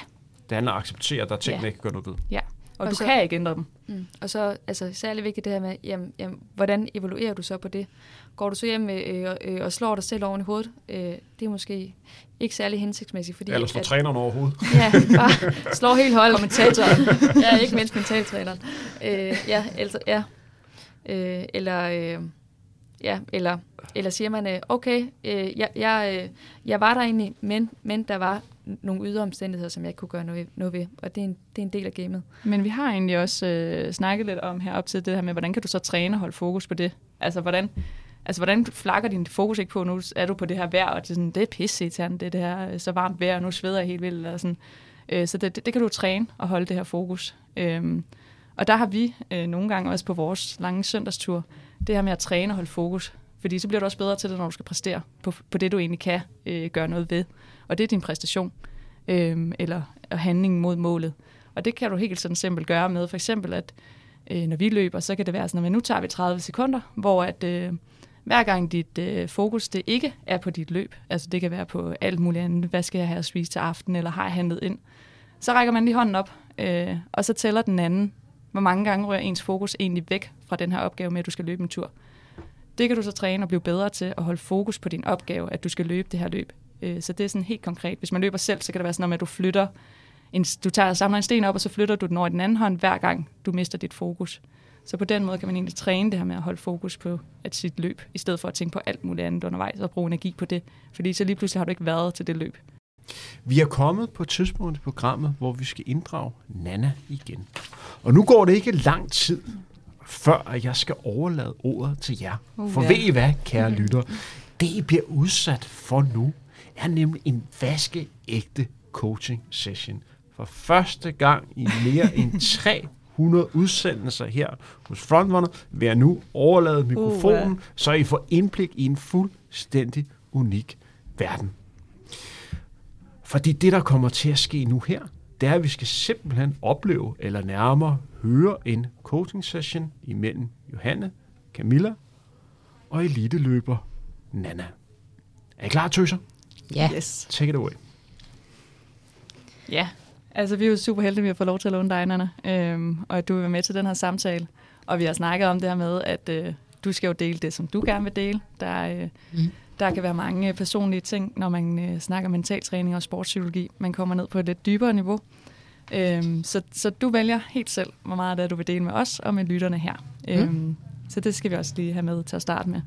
Det handler om at acceptere, at der er ting, ja. man ikke gøre noget ved? Ja. Og, og du så, kan ikke ændre dem. Mm. Og så altså, særlig vigtigt det her med, jamen, jamen, hvordan evaluerer du så på det? Går du så hjem øh, øh, og slår dig selv oven i hovedet? Øh, det er måske ikke særlig hensigtsmæssigt. Fordi, Eller slår at, træneren over hovedet. Ja, bare slår helt hold. Kommentatoren. ja, ikke mindst mentaltræneren. Øh, ja, altså, ja. Øh, eller... Øh, Ja, eller, eller siger man, øh, okay, øh, jeg, jeg, øh, jeg var der egentlig, men, men der var nogle ydre omstændigheder, som jeg ikke kunne gøre noget, noget ved, og det er, en, det er en del af gamet. Men vi har egentlig også øh, snakket lidt om her op til det her med, hvordan kan du så træne og holde fokus på det? Altså, hvordan, altså, hvordan flakker din fokus ikke på, nu er du på det her vejr, og det er, sådan, det er pisse det er det her øh, så varmt vejr, og nu sveder jeg helt vildt, eller sådan. Øh, så det, det, det kan du træne og holde det her fokus. Øh, og der har vi øh, nogle gange også på vores lange søndagstur, det her med at træne og holde fokus. Fordi så bliver du også bedre til det, når du skal præstere på, på det, du egentlig kan øh, gøre noget ved. Og det er din præstation, øh, eller handlingen mod målet. Og det kan du helt sådan simpelt gøre med, for eksempel at øh, når vi løber, så kan det være sådan, at nu tager vi 30 sekunder, hvor at øh, hver gang dit øh, fokus det ikke er på dit løb, altså det kan være på alt muligt andet, hvad skal jeg have at spise til aften, eller har jeg handlet ind, så rækker man lige hånden op, øh, og så tæller den anden hvor mange gange rører ens fokus egentlig væk fra den her opgave med, at du skal løbe en tur. Det kan du så træne og blive bedre til at holde fokus på din opgave, at du skal løbe det her løb. Øh, så det er sådan helt konkret. Hvis man løber selv, så kan det være sådan at du flytter, en, du tager samler en sten op, og så flytter du den over i den anden hånd, hver gang du mister dit fokus. Så på den måde kan man egentlig træne det her med at holde fokus på at sit løb, i stedet for at tænke på alt muligt andet undervejs og bruge energi på det. Fordi så lige pludselig har du ikke været til det løb. Vi er kommet på et tidspunkt i programmet, hvor vi skal inddrage Nana igen. Og nu går det ikke lang tid, før jeg skal overlade ordet til jer. Uh, For ja. ved I hvad, kære lytter? Det, I bliver udsat for nu, er nemlig en vaskeægte coaching session. For første gang i mere end 300 udsendelser her hos Frontrunner, vil jeg nu overlade mikrofonen, Uh, så I får indblik i en fuldstændig unik verden. Fordi det, der kommer til at ske nu her, det er, at vi skal simpelthen opleve, eller nærmere høre en coaching session imellem Johanne, Camilla og eliteløber Nana. Er I klar, tøser? Ja. Yes. Take it away. Ja, altså vi er jo super heldige, at vi har fået lov til at låne dig, Nana, øhm, og at du vil være med til den her samtale. Og vi har snakket om det her med, at øh, du skal jo dele det, som du gerne vil dele. Der, øh, Mm. Der kan være mange øh, personlige ting, når man øh, snakker mentaltræning og sportspsykologi. Man kommer ned på et lidt dybere niveau. Øhm, så, så du vælger helt selv, hvor meget det er, du vil dele med os og med lytterne her. Mm. Øhm, så det skal vi også lige have med til at starte med.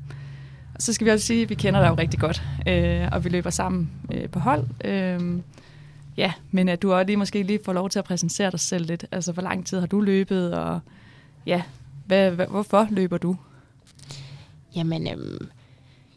Og så skal vi også sige, at vi kender dig jo rigtig godt, øh, og vi løber sammen øh, på hold. Øh, Ja, men at du også lige måske lige får lov til at præsentere dig selv lidt. Altså, hvor lang tid har du løbet, og ja, hvad, hvad, hvorfor løber du? Jamen, øhm,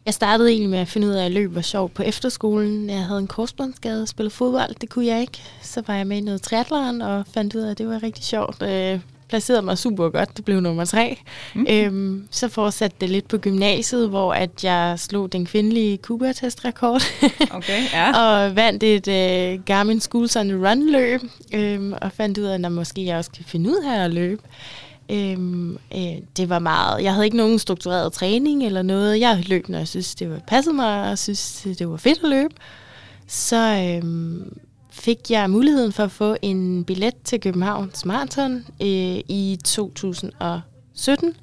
jeg startede egentlig med at finde ud af, at løb var sjovt på efterskolen. Jeg havde en korsbåndsskade og spillede fodbold. Det kunne jeg ikke. Så var jeg med i noget triathlon og fandt ud af, at det var rigtig sjovt. Øh, placerede mig super godt. Det blev nummer tre. Mm. Øhm, så fortsatte det lidt på gymnasiet, hvor at jeg slog den kvindelige Cuba-testrekord. Okay, ja. og vandt et øh, Garmin School Sun Run løb, øhm, og fandt ud af, at måske jeg også kan finde ud af at løbe. Øhm, øh, det var meget, jeg havde ikke nogen struktureret træning eller noget. Jeg løb, når jeg synes, det var passet mig, og synes, det var fedt at løbe. Så øhm, fik jeg muligheden for at få en billet til Københavns Marathon øh, i 2017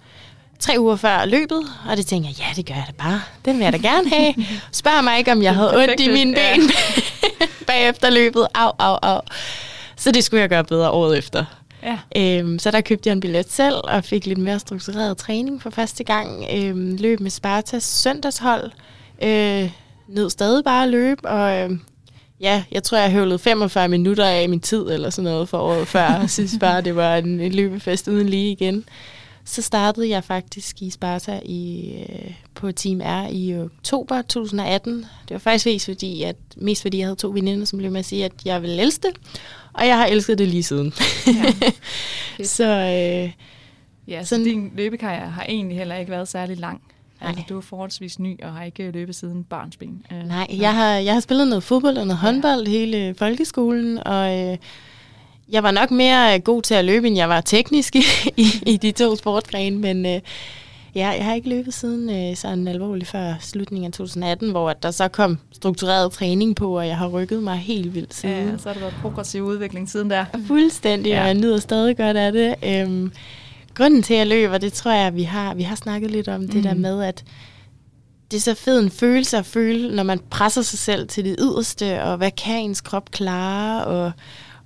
tre uger før løbet, og det tænkte jeg, ja, det gør jeg da bare. Den vil jeg da gerne have. Spørg mig ikke, om jeg havde ondt i mine ja. ben bagefter løbet. Au, au, au. Så det skulle jeg gøre bedre året efter. Ja. Øhm, så der købte jeg en billet selv, og fik lidt mere struktureret træning for første gang. Øhm, løb med Spartas søndagshold. Øh, nød stadig bare at løbe, og øh, ja, jeg tror, jeg høvlede 45 minutter af min tid, eller sådan noget for året før. Jeg synes bare, det var en, en løbefest uden lige igen. Så startede jeg faktisk i Sparta i, øh, på Team R i oktober 2018. Det var faktisk mest fordi, at, mest fordi jeg havde to veninder, som blev med at sige, at jeg ville elske det. Og jeg har elsket det lige siden. Fedt. så øh, ja så Sådan- din løbekarriere har egentlig heller ikke været særlig lang. Nej. Altså, du er forholdsvis ny og har ikke løbet siden barnsben. Øh, nej, jeg har, jeg har spillet noget fodbold og noget håndbold hele folkeskolen, og øh, jeg var nok mere god til at løbe, end jeg var teknisk i, i, i de to sportsgrene, men øh, ja, jeg har ikke løbet siden øh, sådan alvorligt før slutningen af 2018, hvor at der så kom struktureret træning på, og jeg har rykket mig helt vildt siden. Ja, så har der været progressiv udvikling siden der. Fuldstændig, Ja. og jeg nyder stadig godt af det. Øhm, grunden til, at jeg løber, det tror jeg, vi har, vi har snakket lidt om, det Mm. der med, at det er så fed en følelse at føle, når man presser sig selv til det yderste, og hvad kan ens krop klare, og,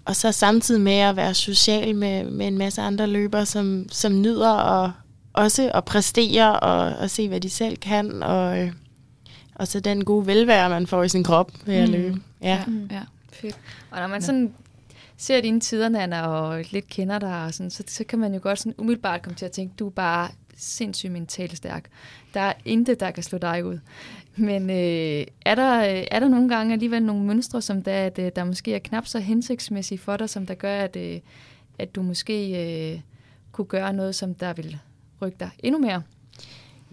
og så samtidig med at være social med, med en masse andre løbere, som, som nyder og også at præstere og, og se, hvad de selv kan, og, øh, og så den gode velvære, man får i sin krop ved at Mm. løbe. Ja. Mm. ja. Fedt. Og når man sådan ser dine tider, Nana, og lidt kender dig, og sådan, så, så kan man jo godt sådan umiddelbart komme til at tænke, du er bare sindssygt mentalt stærk. Der er intet, der kan slå dig ud. Men øh, er, der, øh, er der nogle gange alligevel nogle mønstre, som der, at, øh, der måske er knap så hensigtsmæssige for dig, som der gør, at, øh, at du måske øh, kunne gøre noget, som der vil rykke dig endnu mere?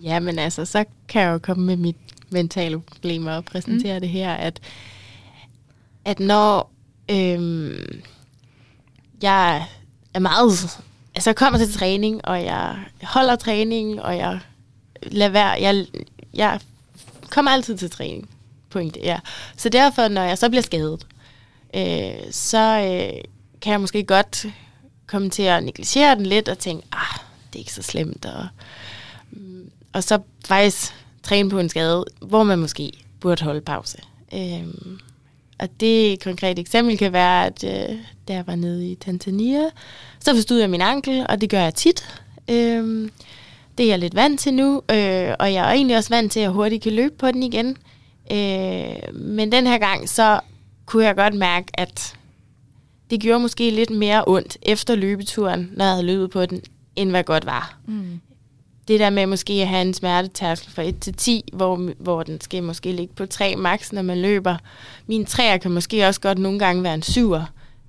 Ja, men altså, så kan jeg jo komme med mit mentale problemer og præsentere mm. det her, at, at når øhm, jeg er meget... Altså, jeg kommer til træning, og jeg holder træning, og jeg lader være... Jeg, jeg kommer altid til træning. Pointe, ja. Så derfor, når jeg så bliver skadet, øh, så øh, kan jeg måske godt komme til at negligere den lidt og tænke, ah, det er ikke så slemt, og mm, og så faktisk træne på en skade, hvor man måske burde holde pause. Øhm, og det konkrete eksempel kan være, at øh, da jeg var nede i Tanzania, så forstod jeg min ankel, og det gør jeg tit. Øhm, det er jeg lidt vant til nu, øh, og jeg er egentlig også vant til, at jeg hurtigt kan løbe på den igen. Øh, men den her gang, så kunne jeg godt mærke, at det gjorde måske lidt mere ondt efter løbeturen, når jeg havde løbet på den, end hvad godt var. Mm. Det der med måske at have en smertetærskel fra 1 til 10, hvor, hvor den skal måske ligge på 3 max, når man løber. Min 3'er kan måske også godt nogle gange være en 7'er.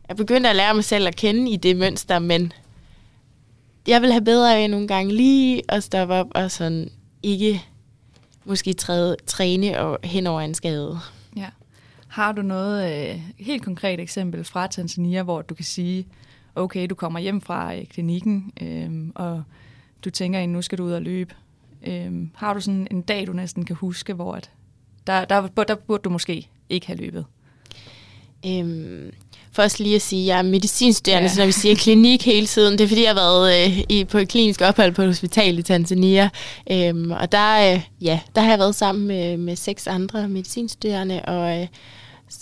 Jeg begyndte at lære mig selv at kende i det mønster, men jeg vil have bedre af nogle gange lige at stoppe op og sådan ikke måske træde, træne og hen over en skade. Ja. Har du noget øh, helt konkret eksempel fra Tanzania, hvor du kan sige, okay, du kommer hjem fra øh, klinikken, øh, og du tænker, at nu skal du ud og løbe. Øh, har du sådan en dag, du næsten kan huske, hvor at der, der, der burde du måske ikke have løbet? Øhm, først lige at sige, at jeg er medicinstuderende, ja. så når vi siger klinik hele tiden, det er fordi, jeg har været øh, i, på et klinisk ophold på et hospital i Tanzania. Øhm, og der, øh, ja, der har jeg været sammen med, med seks andre medicinstuderende, og øh,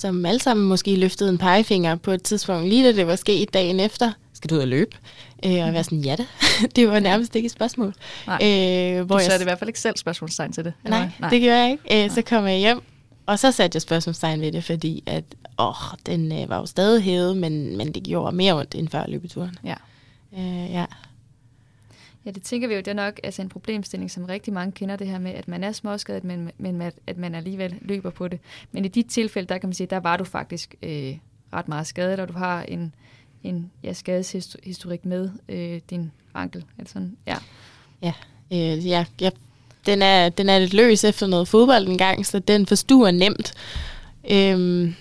som alle sammen måske løftede en pegefinger på et tidspunkt, lige da det var sket dagen efter. Skal du ud og løbe? Øh, og var sådan, ja da. det var nærmest ikke et spørgsmål. Nej, øh, hvor du satte jeg... i hvert fald ikke selv spørgsmålstegn til det. Nej, nej, det gjorde jeg ikke. Øh, så kom jeg hjem, og så satte jeg spørgsmålstegn ved det, fordi at, åh, den øh, var jo stadig hævet, men, men det gjorde mere ondt end før løbeturen. Ja. Øh, ja. Ja, det tænker vi jo, det er nok altså en problemstilling, som rigtig mange kender det her med, at man er småskadet, men, men at, at man alligevel løber på det. Men i dit tilfælde, der kan man sige, der var du faktisk øh, ret meget skadet, og du har en, en ja, skadeshistorik med øh, din ankel. Altså, ja, ja, øh, ja, ja den, er, den er lidt løs efter noget fodbold en gang, så den forstuer nemt. Øhm,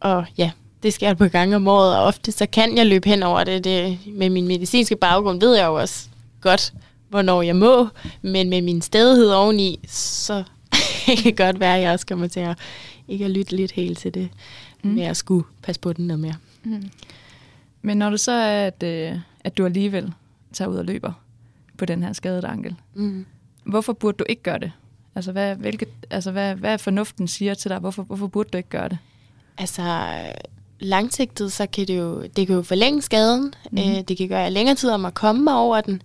og ja, det sker et par gange om året, og ofte så kan jeg løbe hen over det. det. Med min medicinske baggrund ved jeg jo også godt, hvornår jeg må, men med min stedighed oveni, så kan det godt være, at jeg også kommer til at ikke at lytte lidt helt til det, mm. med at skulle passe på den noget mere. Mm. Men når du så er, at, øh, at du alligevel tager ud og løber på den her skadede ankel, mm. hvorfor burde du ikke gøre det? Altså, hvad, hvilket, altså hvad, hvad fornuften siger til dig? Hvorfor, hvorfor burde du ikke gøre det? Altså, langsigtet, så kan det jo, det kan jo forlænge skaden. Mm. Øh, det kan gøre længere tid om at komme mig over den.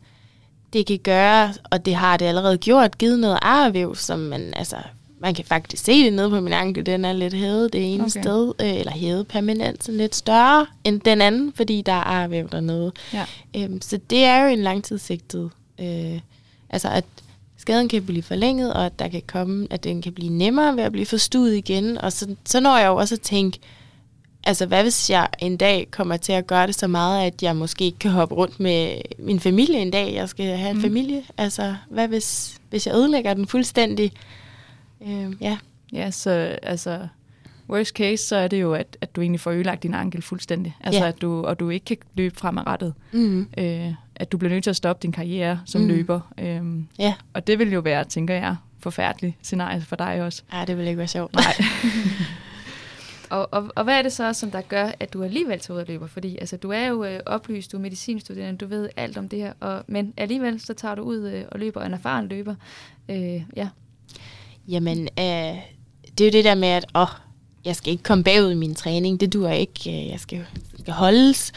Det kan gøre, og det har det allerede gjort, givet noget arvæv, som man, altså, man kan faktisk se det nede på min ankel, den er lidt hævet det ene okay. sted, øh, eller hævet permanent, så lidt større end den anden, fordi der er arvæv dernede. Ja. Øhm, så det er jo en langtidssigtet, øh, altså at skaden kan blive forlænget, og at der kan komme, at den kan blive nemmere ved at blive forstuet igen, og så, så når jeg jo også at tænke, altså hvad hvis jeg en dag kommer til at gøre det så meget, at jeg måske ikke kan hoppe rundt med min familie en dag, jeg skal have en mm. familie, altså hvad hvis, hvis jeg ødelægger den fuldstændig, øh, ja. Ja, så altså worst case, så er det jo, at, at du egentlig får ødelagt din ankel fuldstændig. Altså, ja. at du, og du ikke kan løbe fremadrettet. Mm. Øh, at du bliver nødt til at stoppe din karriere som mm. løber. Øh, ja. Og det vil jo være, tænker jeg, forfærdeligt scenarie for dig også. Ja, det vil ikke være sjovt. Nej. og, og, og hvad er det så, som der gør, at du alligevel tager ud og løber? Fordi altså, du er jo øh, oplyst, du er medicinstuderende, du ved alt om det her, og, men alligevel så tager du ud øh, og løber, en erfaren løber. Øh, ja. Jamen, øh, det er jo det der med, at åh, jeg skal ikke komme bagud i min træning, det duer ikke, øh, jeg skal, skal holdes.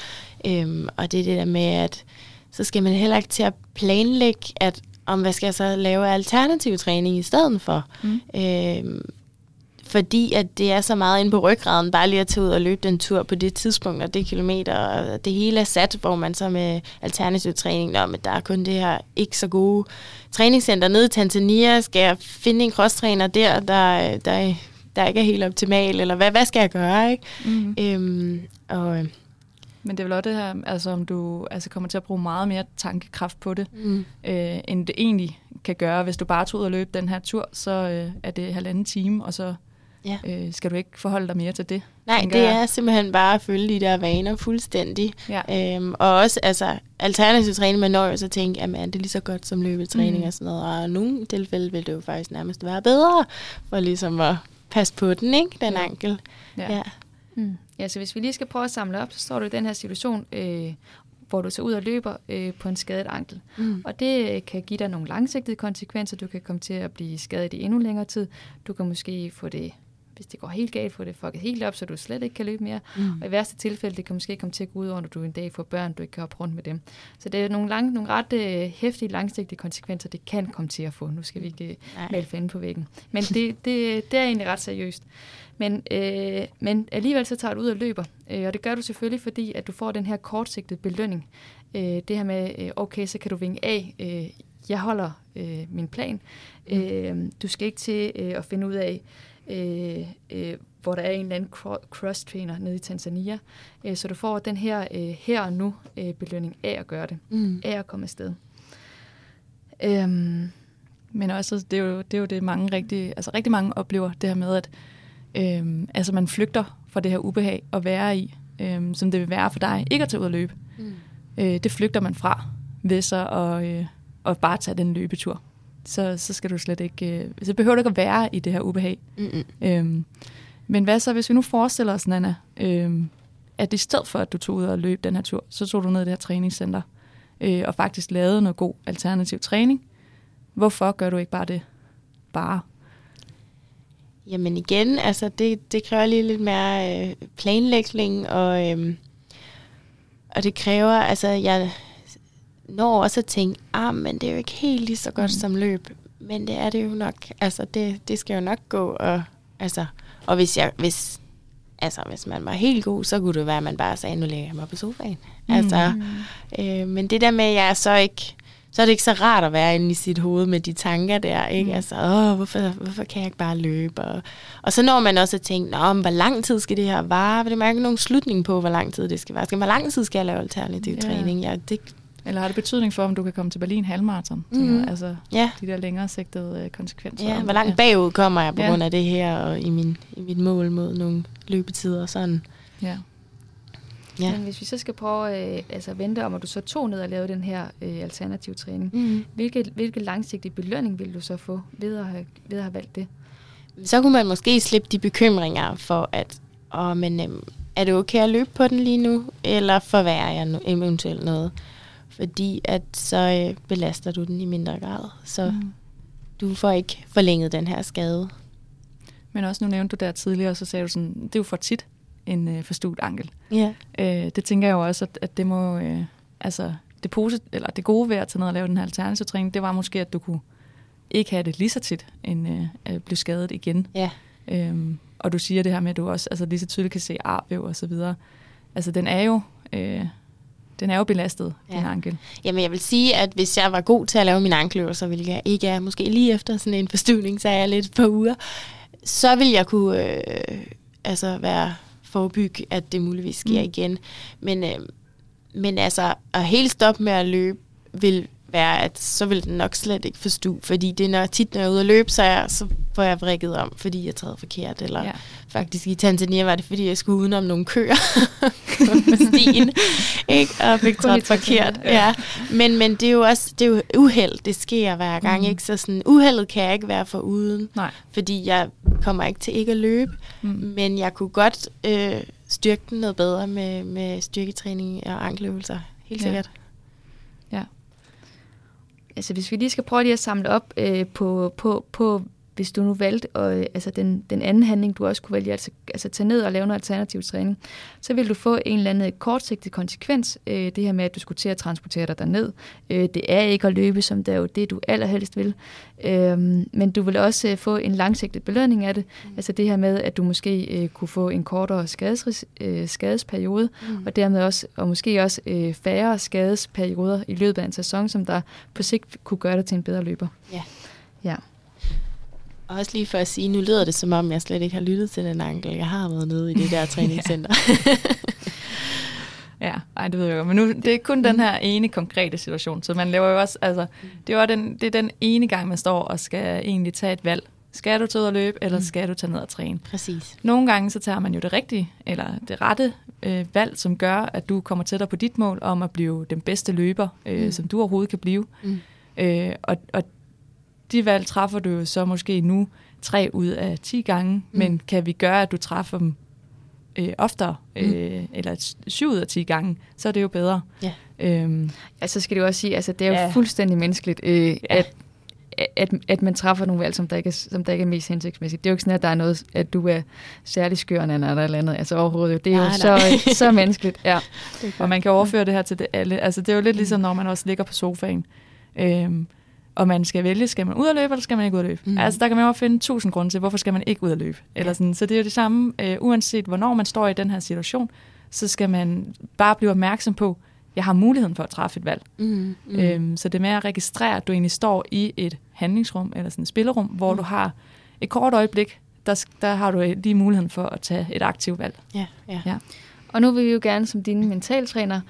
Øhm, og det er det der med, at så skal man heller ikke til at planlægge, at om hvad skal jeg så lave alternativ træning i stedet for. Mm. Øhm, fordi at det er så meget inde på ryggraden, bare lige at tage ud og løbe den tur på det tidspunkt, og det kilometer, og det hele er sat, hvor man så med alternativ træning, når der er kun det her ikke så gode træningscenter nede i Tanzania, skal jeg finde en crosstræner der, der, der, der ikke er helt optimal, eller hvad, hvad skal jeg gøre, ikke? Mm. Øhm, og, men det er vel også det her, altså om du altså kommer til at bruge meget mere tankekraft på det, mm. øh, end det egentlig kan gøre. Hvis du bare tog ud og løb den her tur, så øh, er det halvanden time, og så ja. øh, skal du ikke forholde dig mere til det. Nej, det er simpelthen bare at følge de der vaner fuldstændig. Ja. Øhm, og også altså, alternativ træning, man når jo så tænke, at det er lige så godt som løbetræning mm. og sådan noget. Og i nogle tilfælde vil det jo faktisk nærmest være bedre, for ligesom at passe på den, ikke? Den ja. ankel. Ja. Ja. Mm. ja, så hvis vi lige skal prøve at samle op, så står du i den her situation, øh, hvor du så ud og løber øh, på en skadet ankel. Mm. Og det øh, kan give dig nogle langsigtede konsekvenser. Du kan komme til at blive skadet i endnu længere tid. Du kan måske få det hvis det går helt galt, får det fucket helt op, så du slet ikke kan løbe mere. Mm. Og i værste tilfælde, det kan måske komme til at gå ud over, når du en dag får børn, du ikke kan hoppe rundt med dem. Så det er nogle, lang, nogle ret uh, hæftige, langsigtede konsekvenser, det kan komme til at få. Nu skal vi ikke uh, melde for på væggen. Men det, det, det er egentlig ret seriøst. Men, øh, men alligevel så tager du ud og løber, øh, og det gør du selvfølgelig, fordi at du får den her kortsigtede belønning. Øh, det her med, øh, okay, så kan du vinge af, øh, jeg holder øh, min plan. Mm. Øh, du skal ikke til øh, at finde ud af, øh, øh, hvor der er en eller anden cross-trainer nede i Tanzania. Øh, så du får den her øh, her og nu øh, belønning af at gøre det, mm. af at komme afsted. Øhm. Men også, det er, jo, det er jo det, mange rigtig, altså rigtig mange oplever, det her med, at øhm, altså man flygter fra det her ubehag at være i, øhm, som det vil være for dig, ikke at tage ud og løbe. Mm. Øh, det flygter man fra ved så at, øh, at bare tage den løbetur. Så, så skal du slet ikke, øh, så behøver du ikke at være i det her ubehag. Mm-hmm. Øhm, men hvad så, hvis vi nu forestiller os, Nana, øhm, at i stedet for, at du tog ud og løb den her tur, så tog du ned i det her træningscenter, øh, og faktisk lavede noget god alternativ træning. Hvorfor gør du ikke bare det? Bare. Jamen igen, altså det, det kræver lige lidt mere øh, planlægning, og, øh, og det kræver, altså jeg når også at tænke, ah, men det er jo ikke helt lige så godt mm. som løb, men det er det jo nok, altså det, det skal jo nok gå, og, altså, og hvis jeg, hvis, altså hvis man var helt god, så kunne det være, at man bare sagde, nu lægger jeg mig på sofaen. Mm. Altså, øh, men det der med, at jeg er så ikke, så er det ikke så rart at være inde i sit hoved med de tanker der, ikke? Mm. Altså, åh, hvorfor, hvorfor kan jeg ikke bare løbe? Og, og så når man også at tænke, Nå, men hvor lang tid skal det her vare? For det er ikke nogen slutning på, hvor lang tid det skal vare. Skal, hvor lang tid skal jeg lave alternativ ja. træning? Ja, det, eller har det betydning for, om du kan komme til Berlin halvmarathon? Mm. Altså ja. de der længere sigtede øh, konsekvenser. Ja, hvor langt ja. bagud kommer jeg på ja. grund af det her, og i, min, i mit mål mod nogle løbetider og sådan. Ja. Ja. Men hvis vi så skal prøve øh, altså vente om, at du så tog ned og lavede den her øh, alternativ træning, mm. hvilke, hvilke langsigtige belønning vil du så få ved at, have, ved at have valgt det? Så kunne man måske slippe de bekymringer for, at åh, men, øh, er det okay at løbe på den lige nu, eller forværrer jeg nu, eventuelt noget? Fordi at så øh, belaster du den i mindre grad, så mm. du får ikke forlænget den her skade. Men også nu nævnte du der tidligere, så sagde du sådan, det er jo for tit en øh, forstuet ankel. Ja. Øh, det tænker jeg jo også, at, at det må, øh, altså det, posit, eller det gode ved at tage ned og lave den her alternative træning, det var måske, at du kunne ikke have det lige så tit, end øh, at blive skadet igen. Ja. Øhm, og du siger det her med, at du også altså, lige så tydeligt kan se arvæv og så videre. Altså den er jo, øh, den er jo belastet, ja. din ankel. Jamen jeg vil sige, at hvis jeg var god til at lave min ankeløvelser, hvilket jeg ikke er, måske lige efter sådan en forstuvning, så er jeg lidt på uger, så vil jeg kunne øh, altså være forebygge, at det muligvis sker mm. igen. Men, øh, men altså, at helt stoppe med at løbe, vil være, at så vil den nok slet ikke forstå, fordi det er når, tit, når jeg er ude at løbe, så, er, så får jeg vrikket om, fordi jeg træder forkert, eller ja. faktisk i Tanzania var det, fordi jeg skulle udenom nogle køer på stien, ikke? og fik trædet forkert. Ja. ja. Men, men det er jo også det er jo uheld, det sker hver gang, mm. ikke? så sådan, uheldet kan jeg ikke være for uden, Nej. fordi jeg kommer ikke til ikke at løbe, mm. men jeg kunne godt øh, styrke den noget bedre med, med styrketræning og ankeløvelser, helt ja. sikkert altså hvis vi lige skal prøve lige at samle op øh, på, på, på, hvis du nu valgte, og, øh, altså den, den anden handling, du også kunne vælge, altså, altså tage ned og lave noget alternativ træning, så vil du få en eller anden kortsigtet konsekvens, øh, det her med, at du skulle til at transportere dig derned. Øh, det er ikke at løbe, som det er jo det, du allerhelst vil. Øh, men du vil også øh, få en langsigtet belønning af det, mm. altså det her med, at du måske øh, kunne få en kortere skades, øh, skadesperiode, mm. og dermed også, og måske også øh, færre skadesperioder i løbet af en sæson, som der på sigt kunne gøre dig til en bedre løber. Ja. Ja. Og også lige for at sige, nu lyder det som om, jeg slet ikke har lyttet til den ankel. Jeg har været nede i det der træningscenter. ja, ej, det ved jeg jo. Men nu, det er kun den her ene konkrete situation. Så man laver jo også, altså, det er, den, det er den ene gang, man står og skal egentlig tage et valg. Skal du tage ud og løbe, eller mm. skal du tage ned og træne? Præcis. Nogle gange så tager man jo det rigtige, eller det rette øh, valg, som gør, at du kommer tættere på dit mål om at blive den bedste løber, øh, mm. som du overhovedet kan blive. Mm. Øh, og, og de valg træffer du jo så måske nu tre ud af 10 gange, mm. men kan vi gøre, at du træffer dem øh, oftere, mm. øh, eller syv ud af 10 gange, så er det jo bedre. Ja, øhm, ja så skal det jo også sige, altså det er jo ja. fuldstændig menneskeligt, øh, ja. at at, at man træffer nogle valg, som der, ikke er, som der ikke er mest hensigtsmæssigt. Det er jo ikke sådan, at der er noget, at du er særlig skør eller eller andet. Altså overhovedet. Det er nej, jo nej. så, så menneskeligt. Ja. Og man kan overføre det her til det alle. Altså det er jo lidt ligesom, når man også ligger på sofaen. Øhm, og man skal vælge, skal man ud og løbe, eller skal man ikke ud og løbe? Mm. Altså, der kan man jo finde tusind grunde til, hvorfor skal man ikke ud og løbe? Eller sådan. Så det er jo det samme, øh, uanset hvornår man står i den her situation, så skal man bare blive opmærksom på, jeg har muligheden for at træffe et valg. Mm. Mm. Øhm, så det med at registrere, at du egentlig står i et handlingsrum, eller sådan et spillerum, hvor mm. du har et kort øjeblik, der, der har du lige muligheden for at tage et aktivt valg. Ja, ja. ja. Og nu vil vi jo gerne som din mentaltræner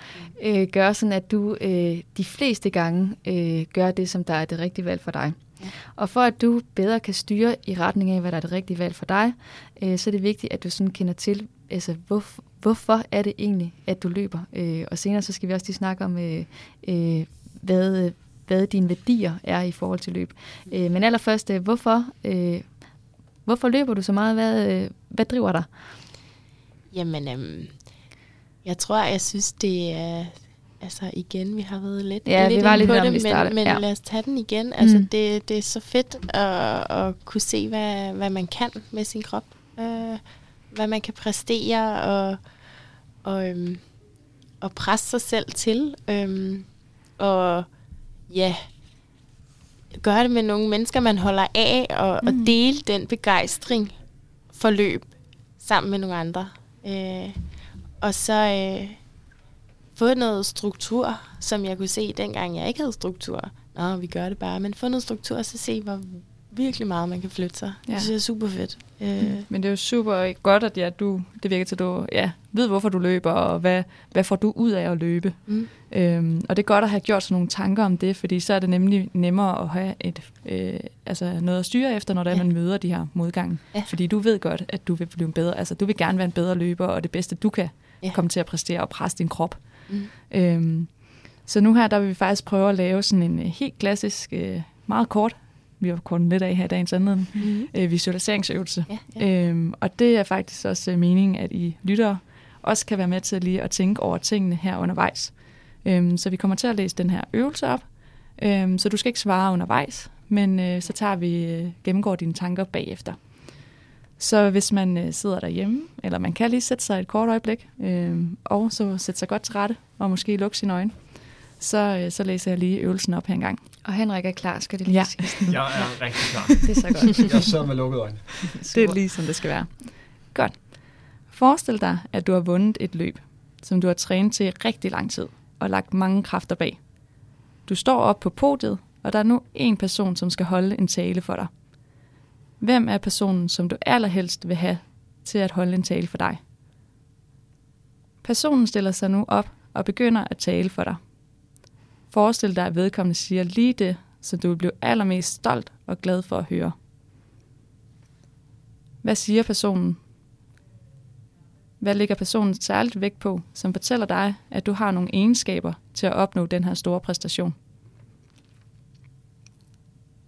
øh, gøre sådan, at du øh, de fleste gange øh, gør det, som der er det rigtige valg for dig. Ja. Og for at du bedre kan styre i retning af, hvad der er det rigtige valg for dig, øh, så er det vigtigt, at du sådan kender til, altså hvor, hvorfor er det egentlig, at du løber. Øh, og senere så skal vi også lige snakke om, øh, øh, hvad, hvad dine værdier er i forhold til løb. Øh, men allerførst, øh, hvorfor, øh, hvorfor løber du så meget? Hvad, øh, hvad driver dig? Jamen, øhm, jeg tror, jeg synes, det er... Altså igen, vi har været lidt, ja, lidt vi var lidt på det, men, men ja. lad os tage den igen. Altså, mm. det, det er så fedt at, at kunne se, hvad, hvad man kan med sin krop. Uh, hvad man kan præstere og, og, øhm, og presse sig selv til. Øhm, og ja, gøre det med nogle mennesker, man holder af, og, mm. og dele den begejstring for løb sammen med nogle andre. Øh, og så øh, få noget struktur, som jeg kunne se, dengang jeg ikke havde struktur. Nå, vi gør det bare. Men få noget struktur, og så se, hvor virkelig meget, man kan flytte sig. Ja. Det synes jeg er super fedt. Øh. Men det er jo super godt, at ja, du, det virker til, at du ja, ved, hvorfor du løber, og hvad, hvad får du ud af at løbe. Mm. Øhm, og det er godt at have gjort sådan nogle tanker om det, fordi så er det nemlig nemmere at have et, øh, altså noget at styre efter, når der ja. man møder de her modgange. Ja. Fordi du ved godt, at du vil blive bedre. Altså, du vil gerne være en bedre løber, og det bedste, du kan ja. komme til at præstere og presse din krop. Mm. Øhm, så nu her, der vil vi faktisk prøve at lave sådan en uh, helt klassisk, uh, meget kort, vi har kortet lidt af her i dagens anledning, mm. visualiseringsøvelse. Ja, ja. Øhm, og det er faktisk også meningen, at I lyttere også kan være med til lige at tænke over tingene her undervejs. Øhm, så vi kommer til at læse den her øvelse op, øhm, så du skal ikke svare undervejs, men uh, så tager vi uh, gennemgår dine tanker bagefter. Så hvis man øh, sidder derhjemme, eller man kan lige sætte sig et kort øjeblik, øh, og så sætte sig godt til rette, og måske lukke sine øjne, så, øh, så læser jeg lige øvelsen op her en gang. Og Henrik er klar, skal det lige ja. sige. Jeg er rigtig klar. det er så godt. jeg sidder med lukkede øjne. det er lige som det skal være. Godt. Forestil dig, at du har vundet et løb, som du har trænet til rigtig lang tid, og lagt mange kræfter bag. Du står op på podiet, og der er nu en person, som skal holde en tale for dig – Hvem er personen, som du allerhelst vil have til at holde en tale for dig? Personen stiller sig nu op og begynder at tale for dig. Forestil dig, at vedkommende siger lige det, som du vil blive allermest stolt og glad for at høre. Hvad siger personen? Hvad ligger personen særligt vægt på, som fortæller dig, at du har nogle egenskaber til at opnå den her store præstation?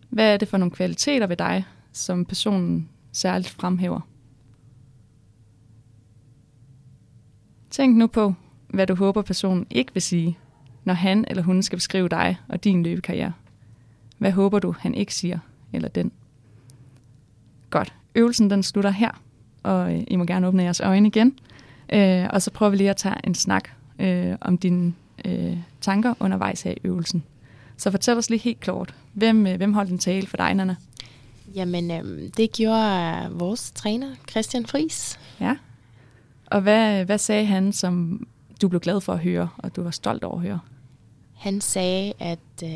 Hvad er det for nogle kvaliteter ved dig, som personen særligt fremhæver. Tænk nu på, hvad du håber personen ikke vil sige, når han eller hun skal beskrive dig og din løbekarriere. Hvad håber du, han ikke siger, eller den? Godt. Øvelsen den slutter her, og øh, I må gerne åbne jeres øjne igen. Øh, og så prøver vi lige at tage en snak øh, om dine øh, tanker undervejs her i øvelsen. Så fortæl os lige helt klart, hvem, øh, hvem holdt en tale for dig, Nana? Jamen, øhm, det gjorde vores træner, Christian Fris. Ja. Og hvad, hvad sagde han, som du blev glad for at høre, og du var stolt over at høre? Han sagde, at øh,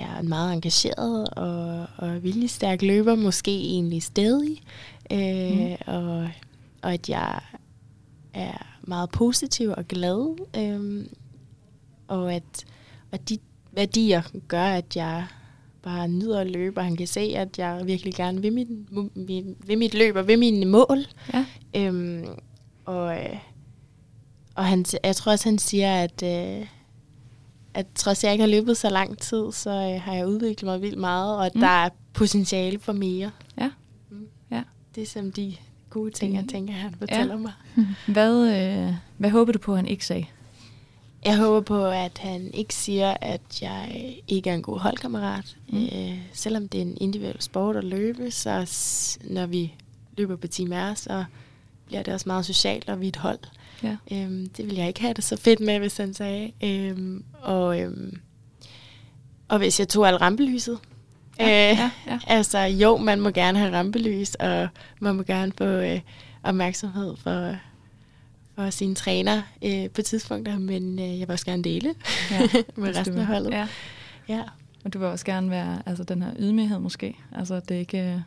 jeg er en meget engageret og, og viljestærk løber, måske egentlig stadig, øh, mm. og, og at jeg er meget positiv og glad, øh, og at, at de værdier gør, at jeg bare nyder at løbe, og han kan se, at jeg virkelig gerne vil mit, vil mit løb og vil mine mål. Ja. Øhm, og og han, jeg tror også, han siger, at, øh, at trods jeg ikke har løbet så lang tid, så øh, har jeg udviklet mig vildt meget, og at mm. der er potentiale for mere. Ja. Mm. ja. Det er som de gode ting, jeg tænker, han fortæller ja. mig. Hvad, øh, hvad håber du på, han ikke sagde? Jeg håber på, at han ikke siger, at jeg ikke er en god holdkammerat. Mm. Øh, selvom det er en individuel sport at løbe, så når vi løber på Team R, så bliver det også meget socialt, og vi er et hold. Ja. Øhm, det vil jeg ikke have det så fedt med, hvis han sagde. Øhm, og, øhm, Og hvis jeg tog al rampelyset. Ja, øh, ja, ja. Altså jo, man må gerne have rampelys, og man må gerne få øh, opmærksomhed for, for sine træner øh, på tidspunkter, men øh, jeg vil også gerne dele Ja, med resten af holdet. Ja. Ja. Og du vil også gerne være, altså den her ydmyghed måske. Altså det er ikke, øh,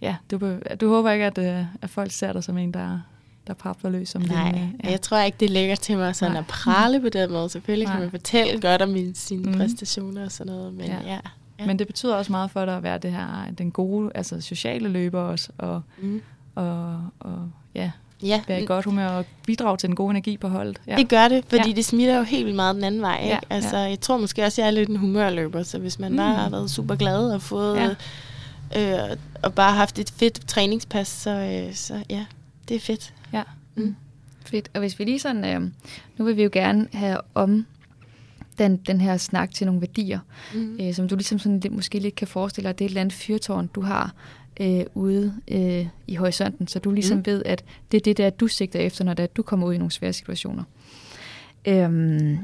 ja, du, be, du håber ikke, at, øh, at folk ser dig som en, der, der papper løs som Nej, din, øh, ja. jeg tror ikke, det ligger til mig sådan Nej. at prale på den måde. Selvfølgelig Nej. kan man fortælle godt om mine, sine mm. præstationer og sådan noget, men Ja. ja. ja. ja. Men det betyder også meget for dig at være det her, den gode, altså sociale løber også, og, Mm. og, og ja, ja. være i godt humør og bidrage til den gode energi på holdet. Ja. Det gør det, fordi Ja. det smitter jo helt vildt meget den anden vej. Ikke? Ja, Altså, ja. Jeg tror måske også, jeg er lidt en humørløber, så hvis man mm. bare har været super glad og fået Ja. øh, og bare haft et fedt træningspas, så, øh, så ja, det er fedt. Ja. Mm. Fedt. Og hvis vi lige sådan, øh, nu vil vi jo gerne have om den, den her snak til nogle værdier, Mm. øh, som du ligesom sådan lidt, måske lidt kan forestille dig, det er et eller andet fyrtårn, du har øh, ude øh, i horisonten, så du ligesom Mm. mm. ved, at det er det der, du sigter efter, når det er, at du kommer ud i nogle svære situationer. Øhm,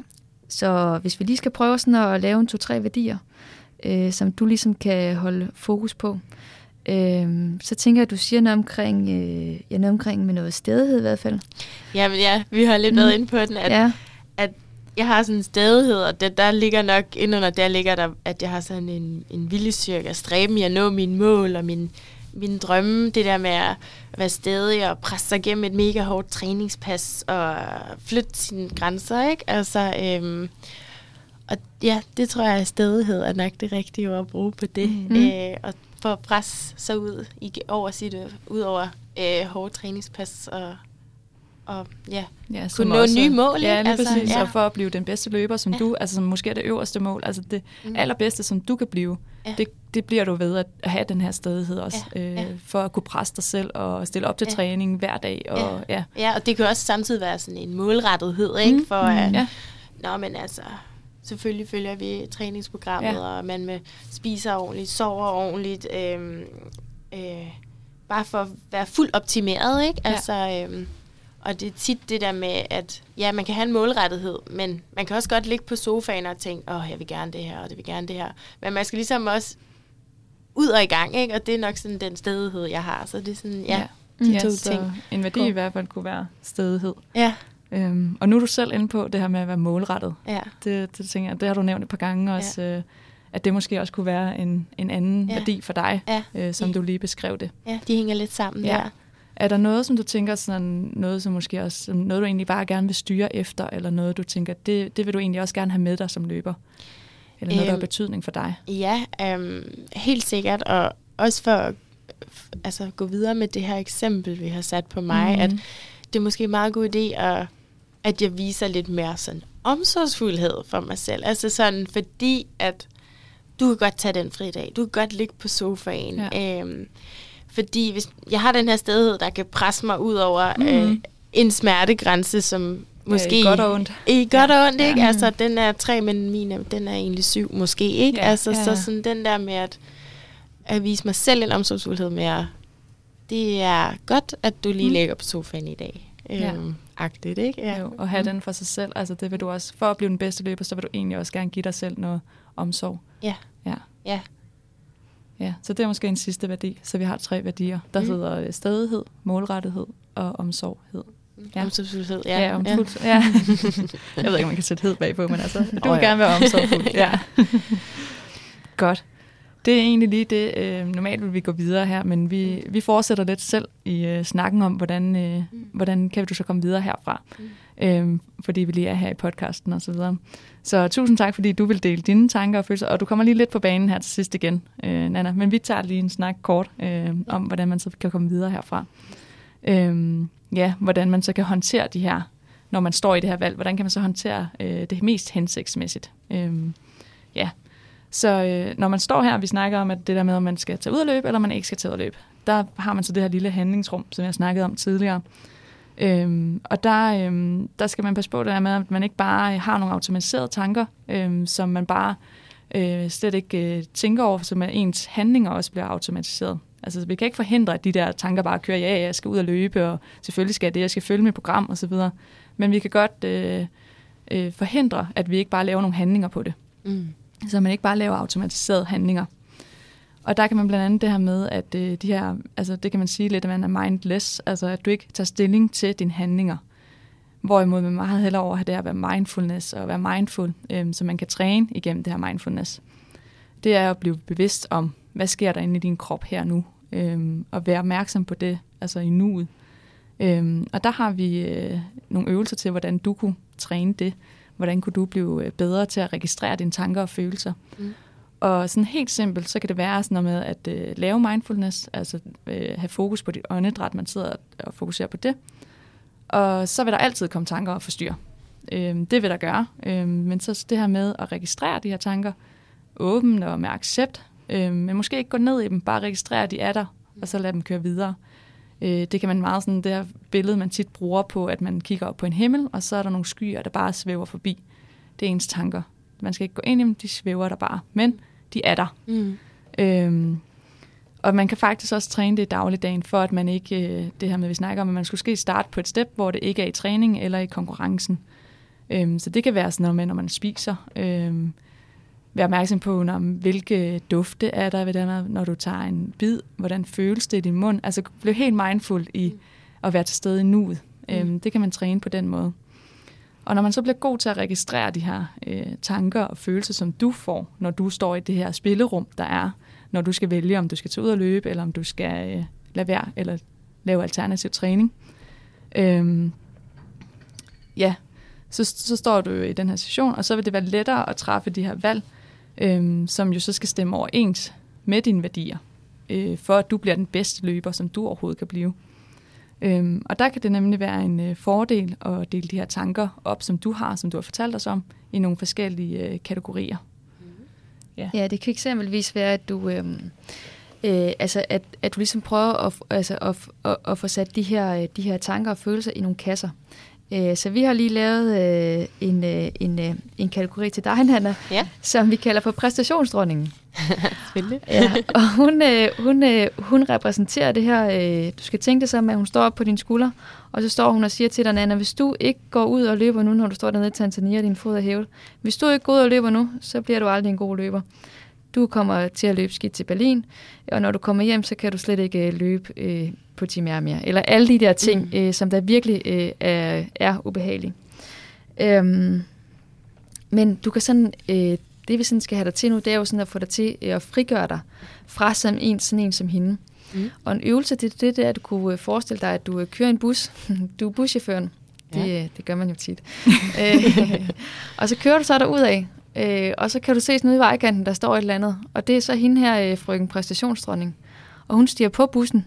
så hvis vi lige skal prøve sådan at lave en to-tre værdier, øh, som du ligesom kan holde fokus på, øh, så tænker jeg, at du siger noget omkring, øh, ja, noget omkring med noget stedighed i hvert fald. Ja, men ja, vi har lidt Mm. været inde på den, at ja. Jeg har sådan en stedighed, og det, der ligger nok, indunder der ligger der, at jeg har sådan en, en viljestyrke og stræben i at nå mine mål og min, mine drømme. Det der med at være stedig og presse sig igennem et mega hårdt træningspas og flytte sine grænser, ikke? Altså, øhm, og ja, det tror jeg, at stedighed er nok det rigtige ord at bruge på det. Mm. Mm. Øh, og for at presse sig ud, i, over sit, øh, ud over øh, hårde træningspas og, og ja, Ja, Kunne nå nye mål, Ja, lige Altså, præcis. ja. Og for at blive den bedste løber, som Ja. du, altså som måske er det øverste mål, altså det Mm. allerbedste, som du kan blive, Ja. det, det bliver du ved at have den her stedighed også, Ja, øh, ja. for at kunne presse dig selv og stille op til Ja. træning hver dag. Og, ja. Ja, og det kan også samtidig være sådan en målrettethed, ikke? Mm, For at, mm, ja. nå, men altså, selvfølgelig følger vi træningsprogrammet, Ja. og man med spiser ordentligt, sover ordentligt, øhm, øh, bare for at være fuldt optimeret, ikke? Ja. Altså, øhm, og det er tit det der med, at ja, man kan have en målrettethed, men man kan også godt ligge på sofaen og tænke, åh, jeg vil gerne det her, og det vil gerne det her. Men man skal ligesom også ud og i gang, ikke? Og det er nok sådan den stedighed, jeg har. Så det er sådan, ja, de ja, to så ting. En værdi i hvert fald kunne være stedighed. Ja, Øhm, og nu er du selv inde på det her med at være målrettet. ja. Det, det tænker jeg, det har du nævnt et par gange også, øh, at det måske også kunne være en, en anden Ja. værdi for dig, Ja. øh, som du lige beskrev det. Ja, de hænger lidt sammen Ja. der. Er der noget, som du tænker, sådan noget, som måske også, noget du egentlig bare gerne vil styre efter, eller noget, du tænker, det, det vil du egentlig også gerne have med dig som løber? Eller noget, der har Øhm, betydning for dig? Ja, øhm, helt sikkert, og også for at altså, gå videre med det her eksempel, vi har sat på mig, Mhm. mm. at det er måske en meget god idé, at, at jeg viser lidt mere sådan omsorgsfuldhed for mig selv. Altså sådan, fordi at du kan godt tage den fri dag, du kan godt ligge på sofaen. Ja. Øhm, fordi hvis jeg har den her stedighed, der kan presse mig ud over Mhm. øh, en smertegrænse, som måske... i godt og ondt. I godt og ondt, ikke? Ja. Altså, den er tre, men min den er egentlig syv, måske, ikke? Ja, altså, ja, så ja. sådan den der med at, at vise mig selv en omsorgsfuldhed med, at det er godt, at du lige Mm. ligger på sofaen i dag. Ja. Øhm, agtigt, ikke? Ja. Jo, og have Mm. den for sig selv. Altså det vil du også, for at blive den bedste løber, så vil du egentlig også gerne give dig selv noget omsorg. Ja. Ja. Ja. Ja, så det er måske en sidste værdi. Så vi har tre værdier, der Mm. hedder øh, stedighed, målrettighed og omsorghed. Ja. Ja. Omsorgsfuldhed, Ja, ja. ja, omsorg, ja. Jeg ved ikke, om man kan sætte hed bagpå, men altså, du vil Åh, ja. gerne være omsorgfuld. Ja. Godt. Det er egentlig lige det. Øh, normalt vil vi gå videre her, men vi, vi fortsætter lidt selv i øh, snakken om, hvordan, øh, hvordan kan du så komme videre herfra. Øh, fordi vi lige er her i podcasten og så videre. Så tusind tak, fordi du vil dele dine tanker og følelser, og du kommer lige lidt på banen her til sidst igen, øh, Nana. Men vi tager lige en snak kort øh, om, hvordan man så kan komme videre herfra. Øh, ja, hvordan man så kan håndtere de her, når man står i det her valg, hvordan kan man så håndtere øh, det mest hensigtsmæssigt. Øh, ja, så øh, når man står her, og vi snakker om, at det der med, om man skal tage ud og løbe, eller man ikke skal tage ud og løbe, der har man så det her lille handlingsrum, som jeg snakkede om tidligere. Øhm, og der, øhm, der skal man passe på det der med, at man ikke bare har nogle automatiserede tanker, øhm, som man bare øh, slet ikke øh, tænker over, så man ens handlinger også bliver automatiseret. Altså vi kan ikke forhindre, at de der tanker bare kører, ja, jeg skal ud og løbe, og selvfølgelig skal jeg det, jeg skal følge mit program osv. Men vi kan godt øh, øh, forhindre, at vi ikke bare laver nogle handlinger på det. Mm. så man ikke bare laver automatiserede handlinger. Og der kan man blandt andet det her med, at øh, de her, altså det kan man sige lidt, at man er mindless, altså at du ikke tager stilling til dine handlinger. Hvorimod man meget hellere over det at være mindfulness og være mindful, øh, så man kan træne igennem det her mindfulness. Det er at blive bevidst om, hvad sker der inde i din krop her nu, øh, og være opmærksom på det, altså i nuet. Øh, og der har vi øh, nogle øvelser til, hvordan du kunne træne det. Hvordan kunne du blive øh, bedre til at registrere dine tanker og følelser. Mm. Og sådan helt simpelt, så kan det være sådan noget med at øh, lave mindfulness, altså øh, have fokus på dit åndedræt, man sidder og fokuserer på det. Og så vil der altid komme tanker og forstyrre. Øh, det vil der gøre. Øh, men så det her med at registrere de her tanker, åbent og med accept, øh, men måske ikke gå ned i dem, bare registrere, at de er der, og så lade dem køre videre. Øh, det kan man meget sådan, det her billede, man tit bruger på, at man kigger op på en himmel, og så er der nogle skyer, der bare svæver forbi. Det er ens tanker. Man skal ikke gå ind i dem, de svæver der bare. Men de er der. Mm. Øhm, og man kan faktisk også træne det i dagligdagen, for at man ikke, øh, det her med, vi snakker om, at man skulle ske starte på et step, hvor det ikke er i træning eller i konkurrencen. Øhm, så det kan være sådan noget med, når man spiser. Øhm, være opmærksom på, når, hvilke dufte er der ved det, når du tager en bid, hvordan føles det i din mund. Altså blive helt mindful i at være til stede i nuet. Mm. Øhm, det kan man træne på den måde. Og når man så bliver god til at registrere de her øh, tanker og følelser, som du får, når du står i det her spillerum, der er, når du skal vælge, om du skal tage ud og løbe, eller om du skal øh, lade være, eller lave alternativ træning. øh, ja, så, så står du i den her session, og så vil det være lettere at træffe de her valg, øh, som jo så skal stemme overens med dine værdier, øh, for at du bliver den bedste løber, som du overhovedet kan blive. Øhm, og der kan det nemlig være en øh, fordel at dele de her tanker op, som du har, som du har fortalt os om, i nogle forskellige øh, kategorier. Mm-hmm. Ja. ja, det kan eksempelvis være, at du... Øh, øh, altså at, at du ligesom prøver at, altså at, at, at få sat de her, de her tanker og følelser i nogle kasser. Øh, så vi har lige lavet øh, en, øh, en, øh, en kategori til dig, Hanna, ja. som vi kalder for præstationsdronningen. Ja, og hun, øh, hun, øh, hun repræsenterer det her, øh, du skal tænke det som, at hun står op på din skulder, og så står hun og siger til dig, Anna, hvis du ikke går ud og løber nu, når du står dernede i Tanzania, din fod er hævet, hvis du ikke går ud og løber nu, så bliver du aldrig en god løber. Du kommer til at løbe skidt til Berlin, og når du kommer hjem, så kan du slet ikke løbe øh, på Timær mere. Eller alle de der ting, mm. øh, som der virkelig øh, er, er ubehagelige. Øhm, men du kan sådan, øh, det vi sådan skal have dig til nu, det er jo sådan at få dig til øh, at frigøre dig fra sådan en, sådan en som hende. Mm. Og en øvelse, det er det, det er, at du kunne øh, forestille dig, at du øh, kører en bus. du er buschaufføren. Det, ja. det gør man jo tit. øh, og så kører du så derud af, øh, og så kan du se ude i vejkanten, der står et eller andet. Og det er så hende her, øh, frøken præstationsdronning. Og hun stiger på bussen,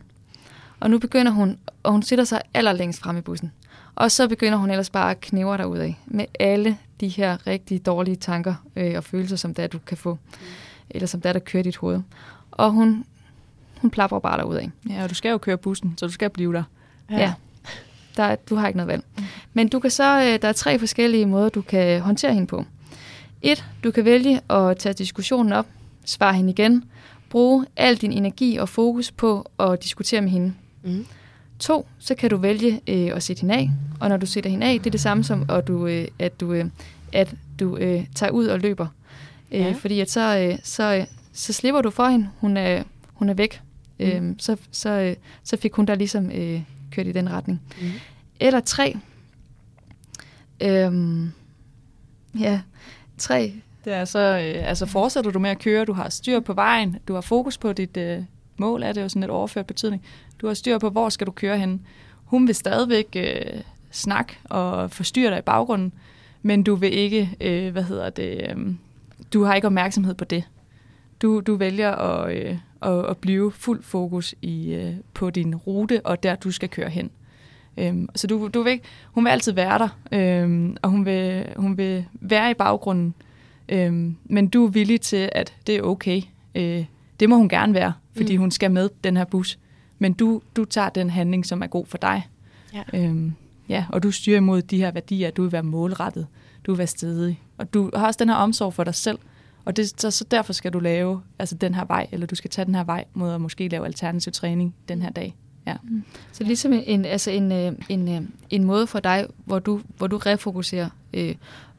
og nu begynder hun, og hun sætter sig allerlængst frem i bussen. Og så begynder hun ellers bare at knæve dig ud af med alle de her rigtig dårlige tanker øh, og følelser, som der du kan få. Eller som der der kører dit hoved. Og hun, hun plapper bare ud af. Ja, og du skal jo køre bussen, så du skal blive der. Ja. ja. Der, du har ikke noget valg. Men du kan så, øh, der er tre forskellige måder, du kan håndtere hende på. Et, du kan vælge at tage diskussionen op, svare hende igen, bruge al din energi og fokus på at diskutere med hende. Mm. To, så kan du vælge øh, at sætte hende af, og når du sætter hende af, det er det samme som, at du, øh, at du, øh, at du øh, tager ud og løber. Øh, ja. Fordi at så, øh, så, øh, så slipper du for hende, hun er, hun er væk. Mm. Øh, så, så, øh, så fik hun der ligesom øh, kørt i den retning. Mm. Eller tre, øh, ja, tre, det er så, øh, altså fortsætter du med at køre, du har styr på vejen, du har fokus på dit øh, mål, er det jo sådan et overført betydning. Du har styr på, hvor skal du køre hen. Hun vil stadigvæk øh, snakke og forstyrre dig i baggrunden, men du vil ikke, øh, hvad hedder det, øh, du har ikke opmærksomhed på det. Du, du vælger at, øh, at, at blive fuld fokus i, øh, på din rute, og der du skal køre hen. Øhm, så du, du vil ikke, hun vil altid være der, øhm, og hun vil, hun vil være i baggrunden, øhm, men du er villig til, at det er okay. Øh, det må hun gerne være, fordi mm. hun skal med den her bus. Men du, du tager den handling, som er god for dig. Ja. Øhm, ja, og du styrer imod de her værdier, du vil være målrettet, du vil være stedig. Og du har også den her omsorg for dig selv. Og det, så, så derfor skal du lave altså den her vej, eller du skal tage den her vej mod at måske lave alternativ træning den her dag. Ja. Mm. Så ligesom en, altså en, øh, en, en, øh, en måde for dig, hvor du, hvor du refokuserer øh,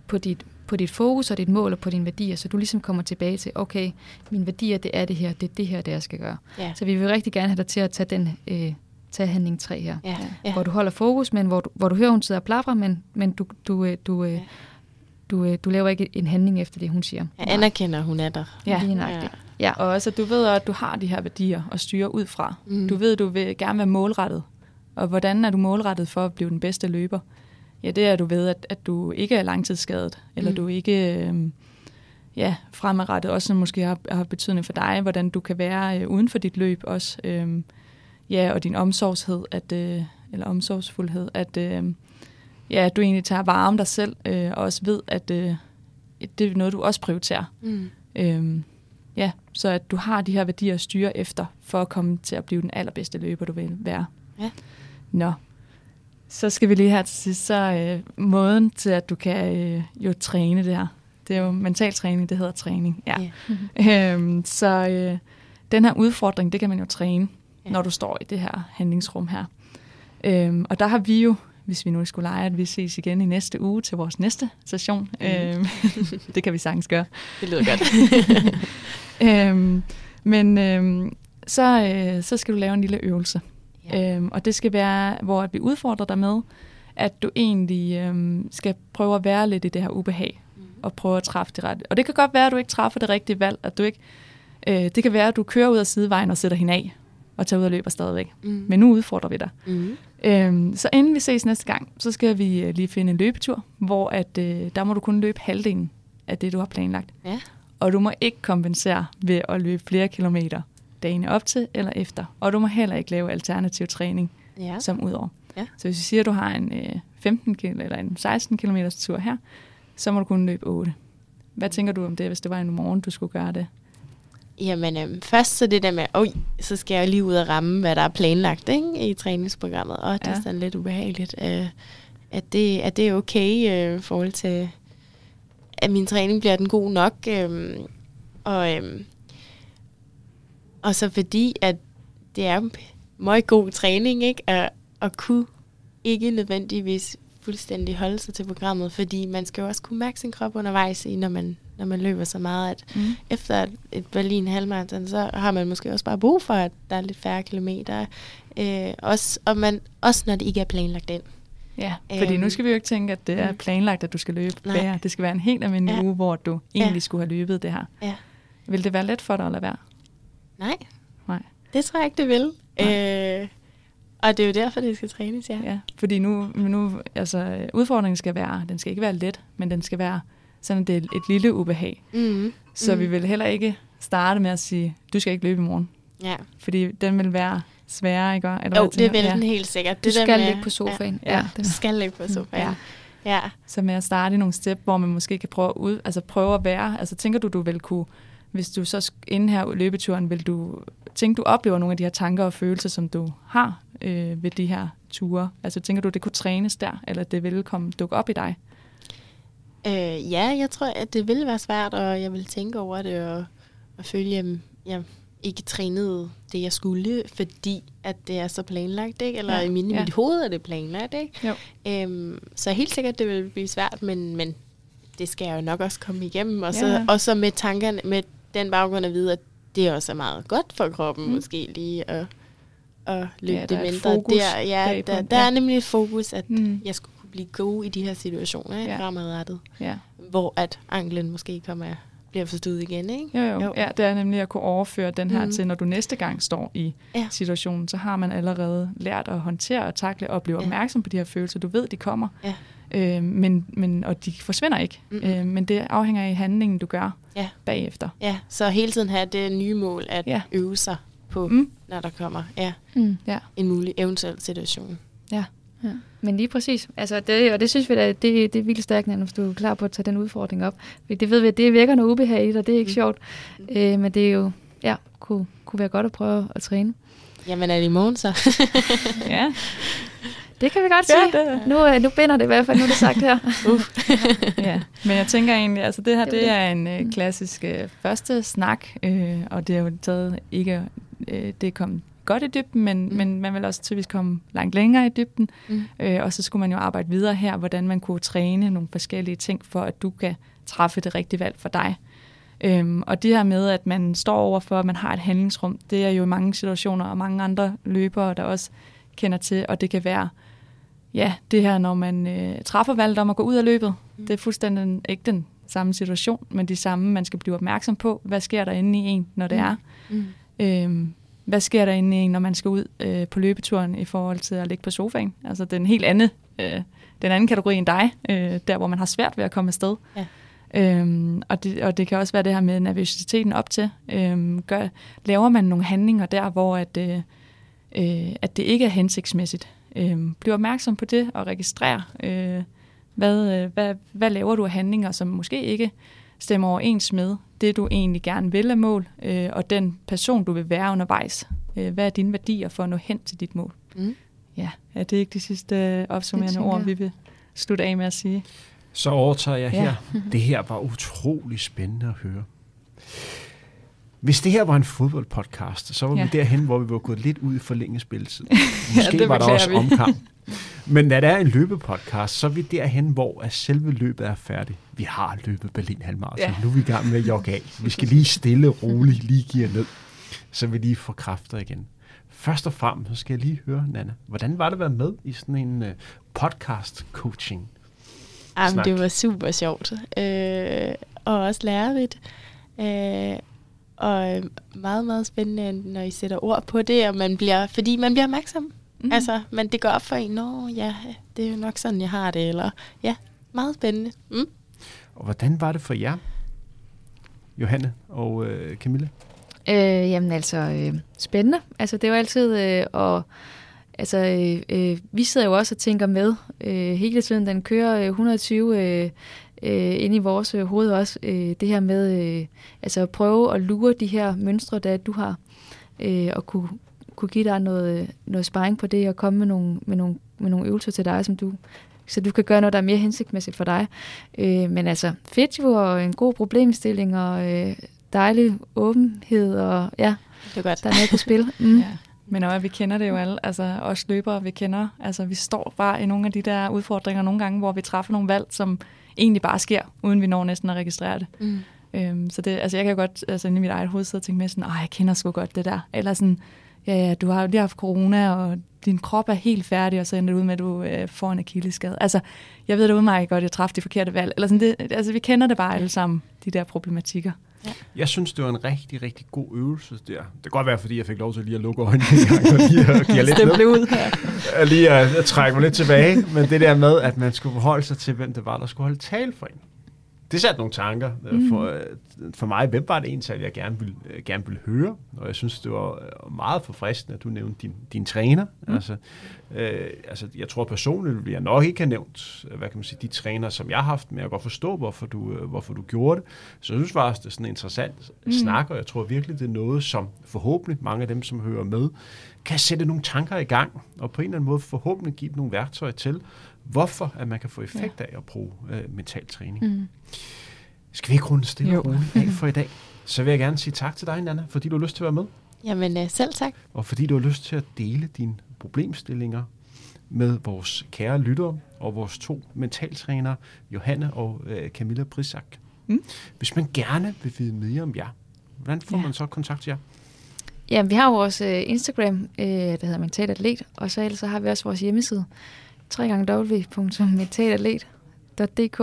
på dit på dit fokus og dit mål og på dine værdier, så du ligesom kommer tilbage til, okay, mine værdier, det er det her, det er det her, det jeg skal gøre. Ja. Så vi vil rigtig gerne have dig til at tage den øh, tage handling 3 her, Ja. Ja. hvor du holder fokus, men hvor du, hvor du hører, hun sidder og plapper, men, men du, du, øh, du, Ja. du, øh, du laver ikke en handling efter det, hun siger. Jeg anerkender, hun er der. Ja. Lige nøjagtigt. Ja. Ja. Og også, at du ved, at du har de her værdier at styre ud fra. Mm. Du ved, at du vil gerne være målrettet. Og hvordan er du målrettet for at blive den bedste løber? Ja, det er du ved, at, at du ikke er langtidsskadet, eller Mm. du ikke øh, ja, fremadrettet også måske har, har betydning for dig, hvordan du kan være øh, uden for dit løb også. Øh, ja, og din omsorgshed, at, øh, eller omsorgsfuldhed, at øh, ja, at du egentlig tager vare om dig selv, øh, og også ved, at øh, det er noget, du også prioriterer. Mm. Øhm, så at du har de her værdier at styre efter, for at komme til at blive den allerbedste løber, du vil være. Ja. Nå, så skal vi lige her til sidst, så øh, måden til, at du kan øh, jo træne det her. Det er jo mental træning, det hedder træning. Ja. Ja. Øhm, så øh, den her udfordring, det kan man jo træne, ja. når du står i det her handlingsrum her. Øhm, og der har vi jo, hvis vi nu skulle lege, at vi ses igen i næste uge til vores næste session. Mhm. Øhm, det kan vi sagtens gøre. Det lyder godt. øhm, men øhm, så, øh, så skal du lave en lille øvelse. Ja. Øhm, og det skal være, hvor vi udfordrer dig med, at du egentlig øhm, skal prøve at være lidt i det her ubehag, Mhm. og prøve at træffe det rette. Og det kan godt være, at du ikke træffer det rigtige valg, at du ikke, øh, det kan være, at du kører ud af sidevejen og sætter hende af, og tager ud og løber stadigvæk. Mm. Men nu udfordrer vi dig. Mm. Øhm, så inden vi ses næste gang, så skal vi øh, lige finde en løbetur, hvor at, øh, der må du kun løbe halvdelen af det, du har planlagt. Ja. Og du må ikke kompensere ved at løbe flere kilometer dagene op til eller efter. Og du må heller ikke lave alternativ træning Ja. som udover. Ja. Så hvis vi siger, at du har en øh, 15 km eller en 16 km tur her, så må du kun løbe 8. Hvad tænker du om det, hvis det var en morgen, du skulle gøre det? Jamen, øhm, først så det der med, oj, så skal jeg lige ud og ramme, hvad der er planlagt ikke, i træningsprogrammet. Og det ja. er sådan lidt ubehageligt. Øh, at, det, at det er okay øh, i forhold til, at min træning bliver den god nok. Øh, og, øh, og så fordi, at det er meget god træning, ikke? At, at kunne ikke nødvendigvis fuldstændig holde sig til programmet, fordi man skal jo også kunne mærke sin krop undervejs i, når man, når man løber så meget, at Mm. efter et Berlin halvmarathon, så har man måske også bare brug for, at der er lidt færre kilometer. Øh, også, og man, også når det ikke er planlagt ind. Ja, fordi Øhm, nu skal vi jo ikke tænke, at det er mm. planlagt, at du skal løbe Nej. hver. Det skal være en helt almindelig Ja. uge, hvor du Ja. egentlig skulle have løbet det her. Ja. Vil det være let for dig at lade være? Nej, Nej. det tror jeg ikke, det vil. Nej. Øh, og det er jo derfor, det skal trænes, ja. Ja, fordi nu, nu altså, udfordringen skal være, den skal ikke være let, men den skal være sådan, det er et lille ubehag. Mm. Så Mm. vi vil heller ikke starte med at sige, du skal ikke løbe i morgen. ja. Fordi den vil være sværere, ikke? Eller Jo, det vil ja. den helt sikkert. Du det der skal med- ligge på sofaen. Ja. Ja, Ja. den Du skal ligge på sofaen. Ja. Ja. ja. Så med at starte i nogle step, hvor man måske kan prøve at, ud, altså prøve at være, altså tænker du, du vil kunne, hvis du så inden her løbeturen, vil du tænke, du oplever nogle af de her tanker og følelser, som du har øh, ved de her ture? Altså tænker du, det kunne trænes der, eller det vil komme dukke op i dig? Øh, ja, jeg tror, at det ville være svært, og jeg vil tænke over det, og, og føle, at jeg ikke trænede det, jeg skulle, fordi at det er så planlagt, ikke? Eller Ja, i min, ja. mit hoved er det planlagt, ikke? Jo. Øhm, så helt sikkert, det vil blive svært, men, men det skal jeg jo nok også komme igennem. Og så, Ja. og så med tankerne, med den baggrund at vide, at det også er meget godt for kroppen, Mm. måske lige at, at løbe Ja, det et mindre. der, ja, der, der ja. er nemlig et fokus, at Mm. jeg skulle kunne blive god i de her situationer? Ja. fremadrettet. Ja. Hvor at anklen måske kommer bliver forstået igen, ikke? Jo, jo, jo. Ja, det er nemlig at kunne overføre den her mm. til, når du næste gang står i Ja. situationen, så har man allerede lært at håndtere og takle og blive Ja. opmærksom på de her følelser. Du ved, de kommer, Ja. øh, men, men, og de forsvinder ikke. Mhm. Øh, men det afhænger af handlingen, du gør Ja. bagefter. Ja, så hele tiden have det nye mål at Ja. ja. øve sig på, Mm. mm. når der kommer ja, Mm. Ja. en mulig eventuel situation. Ja. Men lige præcis. Altså det, og det synes vi da, det, det er vildt stærkt, hvis du er klar på at tage den udfordring op. Det ved vi, at det virker noget ubehag i dig, det er ikke Mm. sjovt. Øh, men det er jo, ja, kunne, kunne være godt at prøve at træne. Jamen er det i morgen så? Ja, Det kan vi godt Ja, sige. det- Nu, øh, nu binder det i hvert fald, nu er det sagt her. ja. Men jeg tænker egentlig, altså det her, Det er det det. er en øh, klassisk øh, første snak, øh, og det er jo taget ikke, øh, det kom godt i dybden, men, mm. Men man vil også typisk komme langt længere i dybden. Mm. Øh, og så skulle man jo arbejde videre her, hvordan man kunne træne nogle forskellige ting, for at du kan træffe det rigtige valg for dig. Øhm, og det her med, at man står overfor, at man har et handlingsrum, det er jo i mange situationer, og mange andre løbere, der også kender til, og det kan være, ja, det her, når man øh, træffer valget om at gå ud af løbet, mm. det er fuldstændig ikke den samme situation, men de samme, man skal blive opmærksom på, hvad sker der inde i en, når det mm. er. Mm. Øhm, hvad sker der inde i en, når man skal ud øh, på løbeturen i forhold til at ligge på sofaen? Altså den helt anden, øh, den anden kategori end dig, øh, der hvor man har svært ved at komme afsted. Ja. Øhm, og, det, og det kan også være det her med nervøsiteten op til. Øhm, gør, laver man nogle handlinger der, hvor at, øh, øh, at det ikke er hensigtsmæssigt? Øhm, bliv opmærksom på det og registrer, øh, hvad, øh, hvad, hvad laver du af handlinger, som måske ikke stemmer overens med det, du egentlig gerne vil af mål, øh, og den person, du vil være undervejs. Øh, hvad er dine værdier for at nå hen til dit mål? Mm. Ja, er det ikke de sidste øh, opsummerende ord, vi vil slutte af med at sige? Så overtager jeg her. Ja. det her var utrolig spændende at høre. Hvis det her var en fodboldpodcast, så var ja. vi derhen, hvor vi var gået lidt ud i forlænget spilletid. Måske ja, var der også vi. omkamp. Men når der er en løbepodcast, så er vi derhen, hvor at selve løbet er færdigt. Vi har løbet Berlin Halvmarathon. Ja. Nu er vi i gang med at jogge af. Vi skal lige stille og roligt lige give ned, så vi lige får kræfter igen. Først og fremmest så skal jeg lige høre, Nana, hvordan var det at være med i sådan en uh, podcast-coaching? Jamen, det var super sjovt. Øh, og også lærerigt. Øh, og meget, meget spændende, når I sætter ord på det, og man bliver, fordi man bliver opmærksom. Mm. Altså, men det går op for en, nå ja, det er jo nok sådan, jeg har det, eller ja, meget spændende. Mm. Og hvordan var det for jer, Johanne og øh, Camilla? Øh, jamen altså, øh, spændende. Altså, det er jo altid øh, og Altså, øh, øh, vi sidder jo også og tænker med øh, hele tiden. Den kører 120 øh, øh, ind i vores øh, hoved også. Øh, det her med øh, altså at prøve at lure de her mønstre, der du har, øh, og kunne, kunne give dig noget, noget sparring på det, og komme med nogle, med, nogle, med nogle øvelser til dig, som du, så du kan gøre noget, der er mere hensigtsmæssigt for dig. Øh, men altså, fedt jo, og en god problemstilling, og øh, dejlig åbenhed, og ja, det er godt. der er noget på spil. Mm. ja. Men også, vi kender det jo alle, altså os løbere, vi kender, altså vi står bare i nogle af de der udfordringer nogle gange, hvor vi træffer nogle valg, som egentlig bare sker, uden vi når næsten at registrere det. Mm. Øhm, så det, altså jeg kan godt altså, i mit eget hoved sidde og tænke med sådan, jeg kender sgu godt det der. Eller sådan, ja, ja, du har jo lige haft corona, og din krop er helt færdig, og så ender det ud med, at du øh, får en akilleskade. Altså, jeg ved det udmærket godt, at jeg træffede de forkerte valg. Eller sådan, det, altså, vi kender det bare alle sammen, de der problematikker. Ja. Jeg synes, det var en rigtig, rigtig god øvelse der. Det kan godt være, fordi jeg fik lov til lige at lukke øjnene en gang, og lige at give lidt ned. ud. Ja. Lige at, at trække mig lidt tilbage. Men det der med, at man skulle forholde sig til, hvem det var, der skulle holde tale for en det satte nogle tanker mm. for, øh, for mig. Hvem var det egentlig, jeg gerne ville, øh, gerne ville høre? Og jeg synes, det var meget forfriskende, at du nævnte din, din træner. Mm. Altså, øh, altså, jeg tror personligt, vil jeg nok ikke have nævnt, hvad kan man sige, de træner, som jeg har haft, men jeg kan godt forstå, hvorfor du, hvorfor du gjorde det. Så jeg synes faktisk, det er sådan en interessant mm. snak, og jeg tror virkelig, det er noget, som forhåbentlig mange af dem, som hører med, kan sætte nogle tanker i gang, og på en eller anden måde forhåbentlig give nogle værktøjer til, hvorfor at man kan få effekt af at bruge øh, mental træning. Mm. Skal vi ikke runde stille og roligt af for i dag? Så vil jeg gerne sige tak til dig, Nana, fordi du har lyst til at være med. Jamen øh, selv tak. Og fordi du har lyst til at dele dine problemstillinger med vores kære lyttere og vores to mentaltrænere, Johanne og øh, Camilla Brisak. Mm. Hvis man gerne vil vide mere om jer, hvordan får ja. man så kontakt til jer? Ja, vi har vores øh, Instagram, øh, der hedder Mental Atlet, og så ellers så har vi også vores hjemmeside, www.mentalatlet.dk,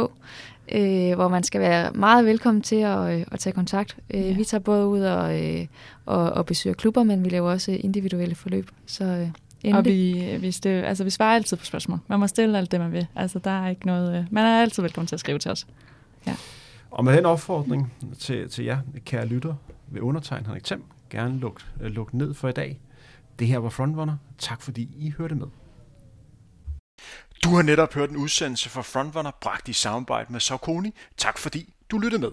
øh, hvor man skal være meget velkommen til at, øh, at tage kontakt. Øh, ja. Vi tager både ud og, øh, og, og besøger klubber, men vi laver også individuelle forløb. Så øh, Og vi, hvis det, altså, vi svarer altid på spørgsmål. Man må stille alt det, man vil. Altså, der er ikke noget, øh, man er altid velkommen til at skrive til os. Ja. Og med den opfordring til, til jer, kære lytter, vil undertegne Henrik Thiem gerne lukke luk ned for i dag. Det her var Frontrunner. Tak fordi I hørte med. Du har netop hørt en udsendelse fra Frontrunner bragt i samarbejde med Saucony. Tak fordi du lyttede med.